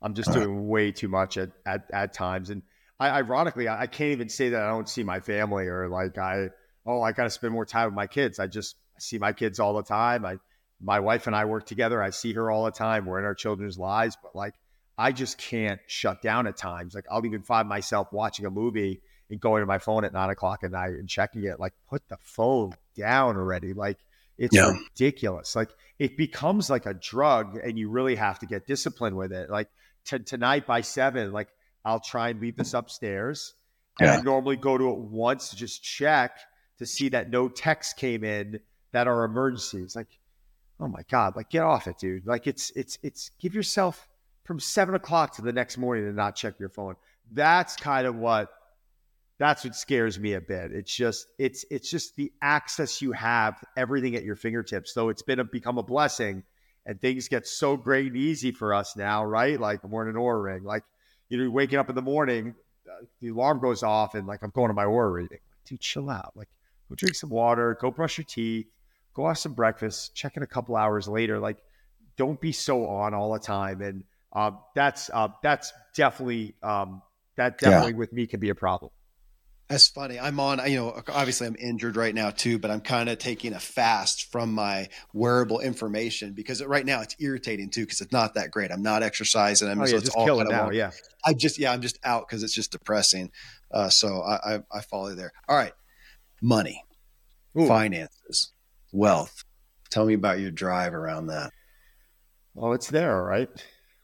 I'm just All doing right. way too much at, at, at times. And, I, ironically, I, I can't even say that I don't see my family or like I, oh, I got to spend more time with my kids. I just I see my kids all the time. I, my wife and I work together. I see her all the time. We're in our children's lives, but like I just can't shut down at times. Like I'll even find myself watching a movie and going to my phone at nine o'clock at night and checking it. Like put the phone down already. Like it's yeah. ridiculous. Like it becomes like a drug, and you really have to get disciplined with it. Like t- tonight by seven, like I'll try and leave this upstairs. And yeah. I normally go to it once to just check to see that no texts came in that are emergencies. Like, oh my God, like get off it, dude. Like it's it's it's give yourself from seven o'clock to the next morning to not check your phone. That's kind of what that's what scares me a bit. It's just it's it's just the access you have, everything at your fingertips. So it's been a, become a blessing, and things get so great and easy for us now, right? Like I'm wearing an Oura ring, like you know, waking up in the morning, uh, the alarm goes off, and like I'm going to my Oura reading. Dude, chill out. Like, go drink some water, go brush your teeth, go have some breakfast, check in a couple hours later. Like, don't be so on all the time. And um, that's uh, that's definitely um, that definitely yeah. with me can be a problem. That's funny. I'm on, you know, obviously I'm injured right now too, but I'm kind of taking a fast from my wearable information because right now it's irritating too because it's not that great. I'm not exercising. I'm oh, so yeah, just kill it now. Yeah. I just, yeah, I'm just out because it's just depressing. Uh, so I, I, I, follow there. All right. Money, Ooh. finances, wealth. Tell me about your drive around that. Well, it's there, right?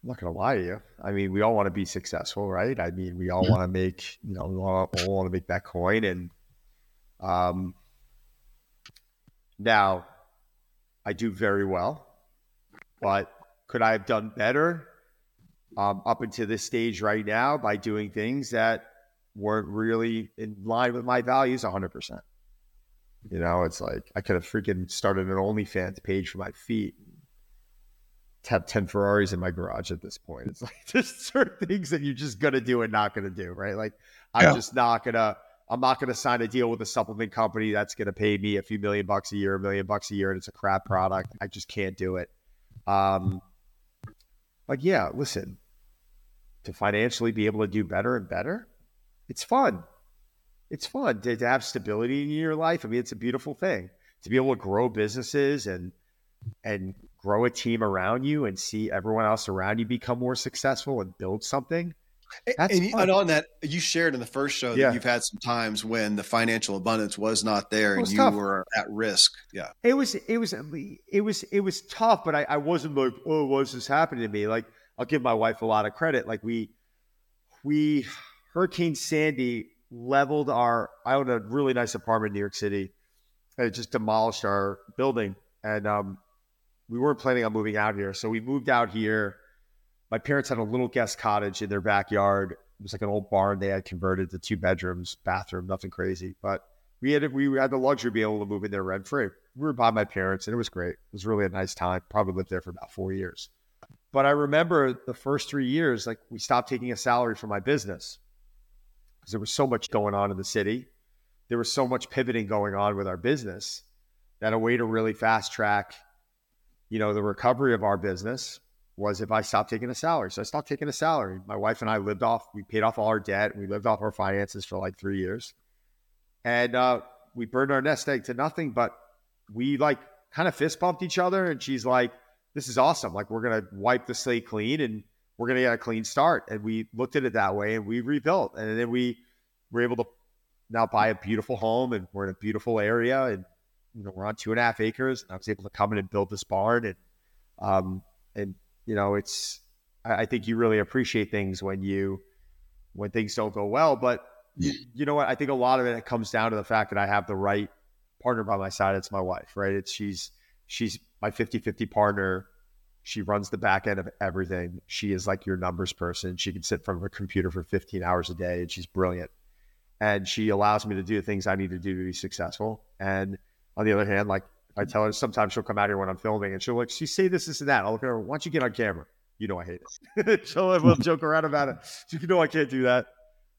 I'm not going to lie to you. I mean, we all want to be successful, right? I mean, we all want to make, you know, we all, all want to make that coin. And um, now I do very well, but could I have done better um, up until this stage right now by doing things that weren't really in line with my values 100%? You know, it's like I could have freaking started an OnlyFans page for my feet have 10 Ferraris in my garage at this point. It's like there's certain things that you're just gonna do and not gonna do, right? Like I'm yeah. just not gonna I'm not gonna sign a deal with a supplement company that's gonna pay me a few million bucks a year, a million bucks a year, and it's a crap product. I just can't do it. Um but yeah, listen, to financially be able to do better and better, it's fun. It's fun to, to have stability in your life. I mean, it's a beautiful thing to be able to grow businesses and and grow a team around you and see everyone else around you become more successful and build something. That's and, and, on that, you shared in the first show yeah. that you've had some times when the financial abundance was not there was and you were at risk. Yeah, it was, it was, it was, it was tough, but I, I wasn't like, oh, what's this happening to me? Like, I'll give my wife a lot of credit. Like, we, we, Hurricane Sandy leveled our. I own a really nice apartment in New York City and it just demolished our building. And um, we weren't planning on moving out here, so we moved out here. My parents had a little guest cottage in their backyard. It was like an old barn they had converted to two bedrooms, bathroom, nothing crazy. But we had we had the luxury of being able to move in there rent free. We were by my parents, and it was great. It was really a nice time. Probably lived there for about four years. But I remember the first three years, like we stopped taking a salary for my business because there was so much going on in the city. There was so much pivoting going on with our business that a way to really fast track, you know, the recovery of our business was if I stopped taking a salary. So I stopped taking a salary. My wife and I lived off, we paid off all our debt. We lived off our finances for like three years. And uh, we burned our nest egg to nothing, but we like kind of fist bumped each other. And she's like, this is awesome. Like we're going to wipe the slate clean and we're going to get a clean start. And we looked at it that way and we rebuilt. And then we were able to now buy a beautiful home and we're in a beautiful area. And, you know, we're on two and a half acres. And I was able to come in and build this barn. And, um, and, you know, it's, I, I think you really appreciate things when you, when things don't go well. But you, you know what? I think a lot of it comes down to the fact that I have the right partner by my side. It's my wife, right? It's she's, she's my 50 50 partner. She runs the back end of everything. She is like your numbers person. She can sit in front of a computer for 15 hours a day and she's brilliant. And she allows me to do the things I need to do to be successful. And on the other hand, like I tell her, sometimes she'll come out here when I'm filming and she'll like, she say this, this, and that. I'll look at her, why don't you get on camera? You know I hate it. she'll we'll joke around about it. She, you know I can't do that.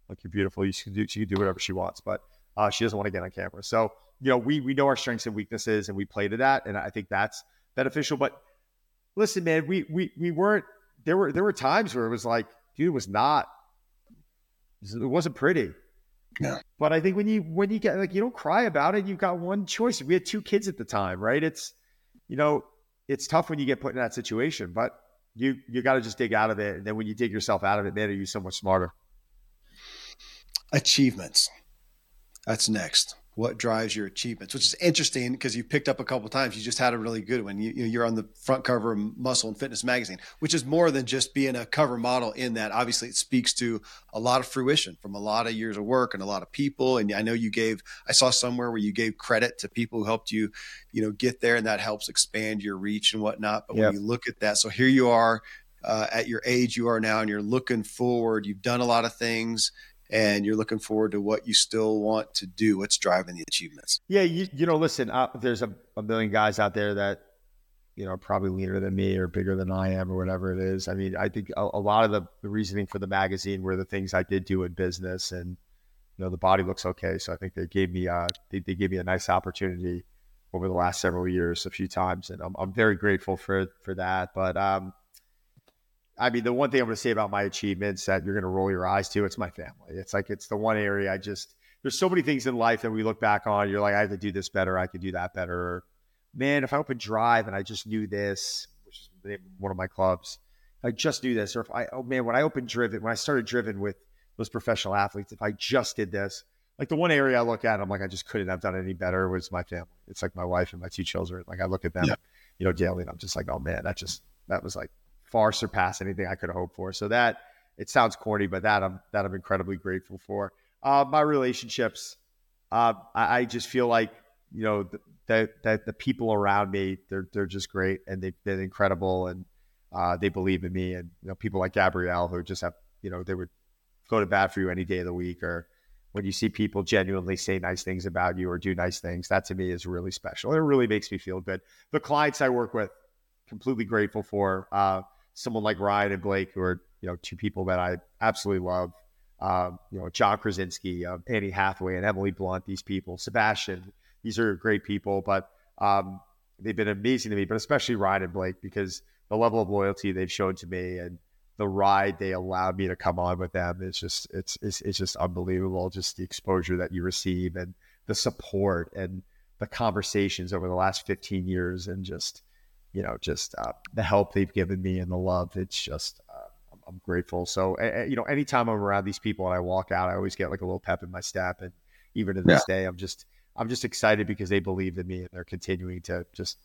Like you're beautiful. You can do she can do whatever she wants, but uh, she doesn't want to get on camera. So you know, we we know our strengths and weaknesses, and we play to that, and I think that's beneficial. But listen, man, we we we weren't there were there were times where it was like, dude, it was not it wasn't pretty. Yeah. But I think when you when you get like you don't cry about it, you've got one choice. We had two kids at the time, right? It's you know, it's tough when you get put in that situation, but you you got to just dig out of it. And then when you dig yourself out of it, man, are you so much smarter? Achievements. That's next what drives your achievements, which is interesting because you picked up a couple times. You just had a really good one. You, you're on the front cover of Muscle and Fitness magazine, which is more than just being a cover model. In that, obviously, it speaks to a lot of fruition from a lot of years of work and a lot of people. And I know you gave. I saw somewhere where you gave credit to people who helped you, you know, get there, and that helps expand your reach and whatnot. But yep. when you look at that, so here you are. Uh, at your age you are now, and you're looking forward. You've done a lot of things and you're looking forward to what you still want to do. What's driving the achievements? Yeah, you, you know, listen, uh, there's a, a million guys out there that you know, probably leaner than me or bigger than I am or whatever it is. I mean, I think a, a, lot of the, the reasoning for the magazine were the things I did do in business and, you know, the body looks okay. So I think they gave me, uh, they, they gave me a nice opportunity over the last several years, a few times. And I'm, I'm very grateful for, for that. But, um, I mean, the one thing I'm going to say about my achievements that you're going to roll your eyes to, it's my family. It's like it's the one area I just there's so many things in life that we look back on. You're like, I have to do this better. I could do that better. Or, man, if I open Drive and I just knew this, which is one of my clubs, I just knew this. Or if I, oh man, when I opened Driven, when I started Driven with those professional athletes, if I just did this, like the one area I look at, I'm like, I just couldn't have done any better was my family. It's like my wife and my two children. Like I look at them, yeah. you know, daily, and I'm just like, oh man, that just that was like far surpass anything I could hoped for. So that it sounds corny, but that I'm that I'm incredibly grateful for. Uh, my relationships, uh, I, I, just feel like you know that the, the people around me they're they're just great and they've been incredible and uh, they believe in me and you know people like Gabrielle who just have you know they would go to bat for you any day of the week or when you see people genuinely say nice things about you or do nice things that to me is really special it really makes me feel good the clients I work with completely grateful for uh, someone like Ryan and Blake, who are you know two people that I absolutely love. Um, you know, John Krasinski, uh, Annie Hathaway, and Emily Blunt. These people, Sebastian. These are great people, but um, they've been amazing to me. But especially Ryan and Blake because the level of loyalty they've shown to me and the ride they allowed me to come on with them is just it's it's, it's just unbelievable. Just the exposure that you receive and the support and the conversations over the last 15 years and just you know, just uh, the help they've given me and the love. It's just, uh, I'm, grateful. So, uh, you know, anytime I'm around these people and I walk out, I always get like a little pep in my step. And even to this yeah. day, I'm just, I'm just excited because they believe in me and they're continuing to just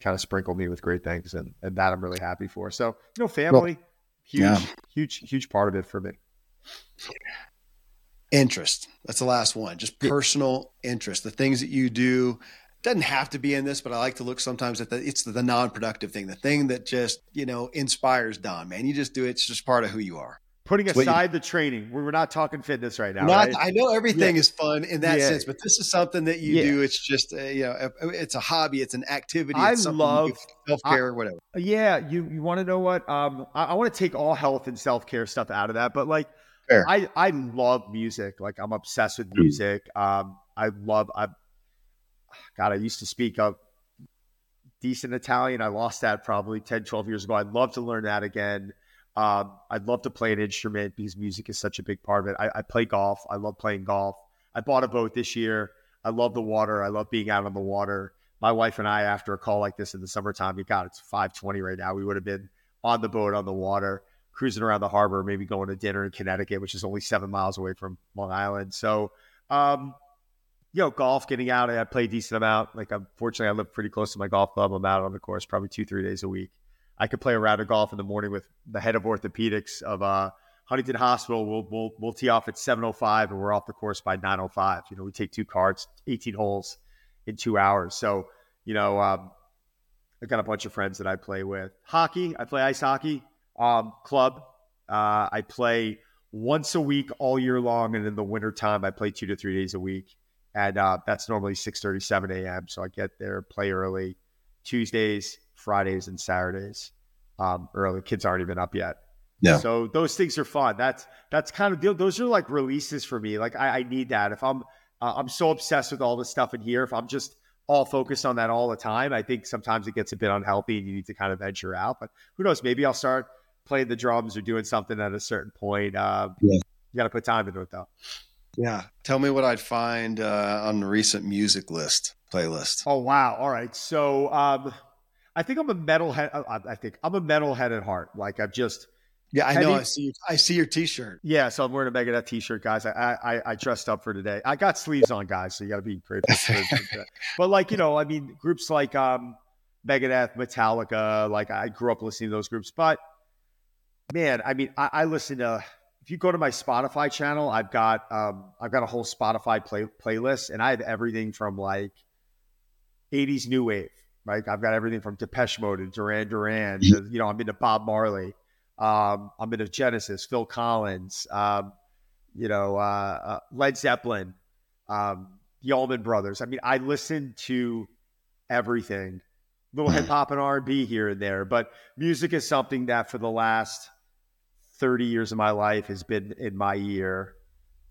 kind of sprinkle me with great things. And, and that I'm really happy for. So, you know, family, well, huge, yeah. huge, huge part of it for me. Interest. That's the last one. Just personal interest. The things that you do doesn't have to be in this, but I like to look sometimes at the it's the, the non-productive thing, the thing that just you know inspires Don. Man, you just do it. It's just part of who you are. Putting aside you, the training, we're not talking fitness right now. Not, right? I know everything yeah. is fun in that yeah. sense, but this is something that you yeah. do. It's just uh, you know, it's a hobby, it's an activity. It's I love self care, whatever. Yeah, you you want to know what? Um, I, I want to take all health and self care stuff out of that, but like, Fair. I I love music. Like I'm obsessed with hmm. music. Um, I love I. God, I used to speak of decent Italian. I lost that probably 10, 12 years ago. I'd love to learn that again. Um, I'd love to play an instrument because music is such a big part of it. I, I, play golf. I love playing golf. I bought a boat this year. I love the water. I love being out on the water. My wife and I, after a call like this in the summertime, you got it's 520 right now. We would have been on the boat on the water, cruising around the harbor, maybe going to dinner in Connecticut, which is only seven miles away from Long Island. So, um, you know, golf, getting out, I play a decent amount. Like, unfortunately, I live pretty close to my golf club. I'm out on the course probably two, three days a week. I could play a round of golf in the morning with the head of orthopedics of uh, Huntington Hospital. We'll, we'll, we'll tee off at 7.05 and we're off the course by 9.05. You know, we take two cards, 18 holes in two hours. So, you know, um, I got a bunch of friends that I play with. Hockey, I play ice hockey, um, club. Uh, I play once a week all year long. And in the wintertime, I play two to three days a week. And uh, that's normally 6 7 a.m. So I get there, play early. Tuesdays, Fridays and Saturdays um, early. Kids aren't even up yet. Yeah. So those things are fun. That's that's kind of deal. those are like releases for me. Like I, I need that. If I'm uh, I'm so obsessed with all this stuff in here. If I'm just all focused on that all the time, I think sometimes it gets a bit unhealthy and you need to kind of venture out. But who knows? Maybe I'll start playing the drums or doing something at a certain point. Uh, yeah. You got to put time into it though. Yeah. Tell me what I'd find uh, on the recent music list playlist. Oh wow! All right. So um, I think I'm a metalhead. Uh, I think I'm a metalhead at heart. Like I've just yeah, I know. I see. I see your T-shirt. Yeah, so I'm wearing a Megadeth T-shirt, guys. I I, I dressed up for today. I got sleeves on, guys. So you got to be grateful. But like you know, I mean, groups like um, Megadeth, Metallica. Like I grew up listening to those groups. But man, I mean, I, I listen to. If you go to my Spotify channel, I've got um, I've got a whole Spotify play, playlist, and I have everything from like 80s new wave right? I've got everything from Depeche Mode to Duran Duran to, you know, I'm into Bob Marley. Um, I'm into Genesis, Phil Collins, um, you know, uh, uh, Led Zeppelin, um, the Allman Brothers. I mean, I listen to everything, little hip hop and R&B here and there, but music is something that for the last 30 years of my life has been in my ear.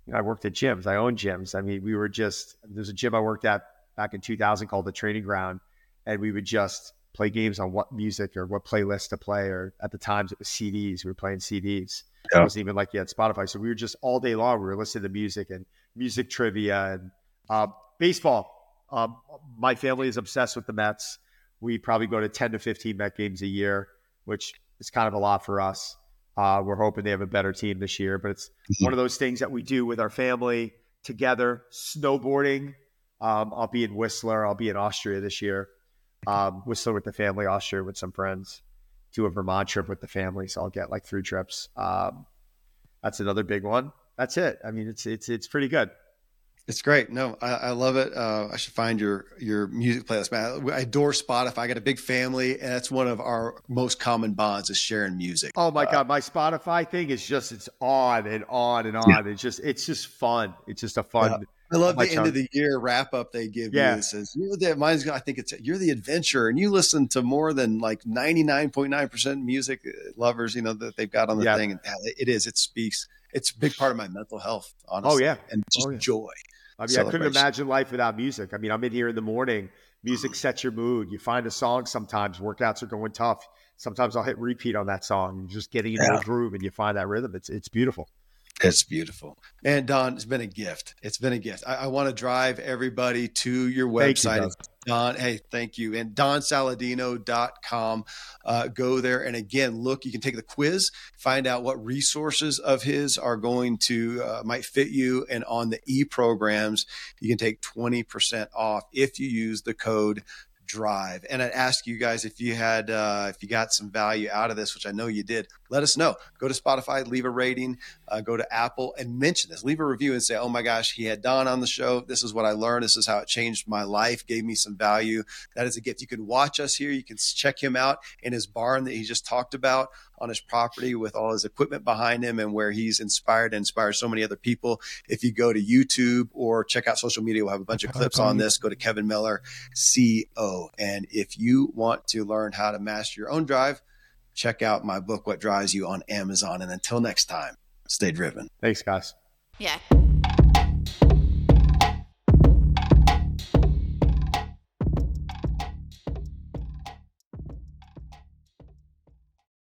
You know, I worked at gyms. I own gyms. I mean, we were just, there's a gym I worked at back in 2000 called the Training Ground and we would just play games on what music or what playlist to play. Or at the times it was CDs. We were playing CDs. Yeah. It wasn't even like you had Spotify. So we were just all day long. We were listening to music and music trivia and uh, baseball. Um, my family is obsessed with the Mets. We probably go to 10 to 15 Met games a year, which is kind of a lot for us. Uh, we're hoping they have a better team this year, but it's mm-hmm. one of those things that we do with our family together. Snowboarding. Um, I'll be in Whistler. I'll be in Austria this year um, Whistler with the family, Austria with some friends, do a Vermont trip with the family. So I'll get like three trips. Um, that's another big one. That's it. I mean, it's it's it's pretty good. It's great. No, I, I love it. Uh, I should find your your music playlist, man. I adore Spotify. I got a big family, and that's one of our most common bonds is sharing music. Oh my uh, god, my Spotify thing is just it's on and on and on. Yeah. It's just it's just fun. It's just a fun. Yeah I love the end of the year wrap up they give yeah. you. It says, you're the, mine's, I think it's, you're the adventurer and you listen to more than like 99.9% music uh, lovers, you know, that they've got on the yeah. thing. And it is, it speaks, it's a big part of my mental health, honestly. Oh, yeah. And just oh, joy. I mean, I couldn't imagine life without music. I mean, I'm in here in the morning. Music mm. sets your mood. You find a song sometimes, workouts are going tough. Sometimes I'll hit repeat on that song. You're just getting into yeah. a groove and you find that rhythm. It's, it's beautiful. It's beautiful. And Don, it's been a gift. It's been a gift. I, I want to drive everybody to your website. You, Don, hey, thank you. And donsaladino.com. Uh, go there. And again, look, you can take the quiz, find out what resources of his are going to, uh, might fit you. And on the e programs, you can take 20% off if you use the code drive. And I'd ask you guys if you had, uh, if you got some value out of this, which I know you did, let us know. Go to Spotify, leave a rating, uh, go to Apple and mention this. Leave a review and say, oh my gosh, he had Don on the show. This is what I learned. This is how it changed my life, gave me some value. That is a gift. You can watch us here. You can check him out in his barn that he just talked about on his property with all his equipment behind him and where he's inspired and inspired so many other people. If you go to YouTube or check out social media, we'll have a bunch of clips on this. Go to Kevin Miller, CO. And if you want to learn how to master your own drive, check out my book, What Drives You, on Amazon. And until next time, stay driven. Thanks, guys. Yeah.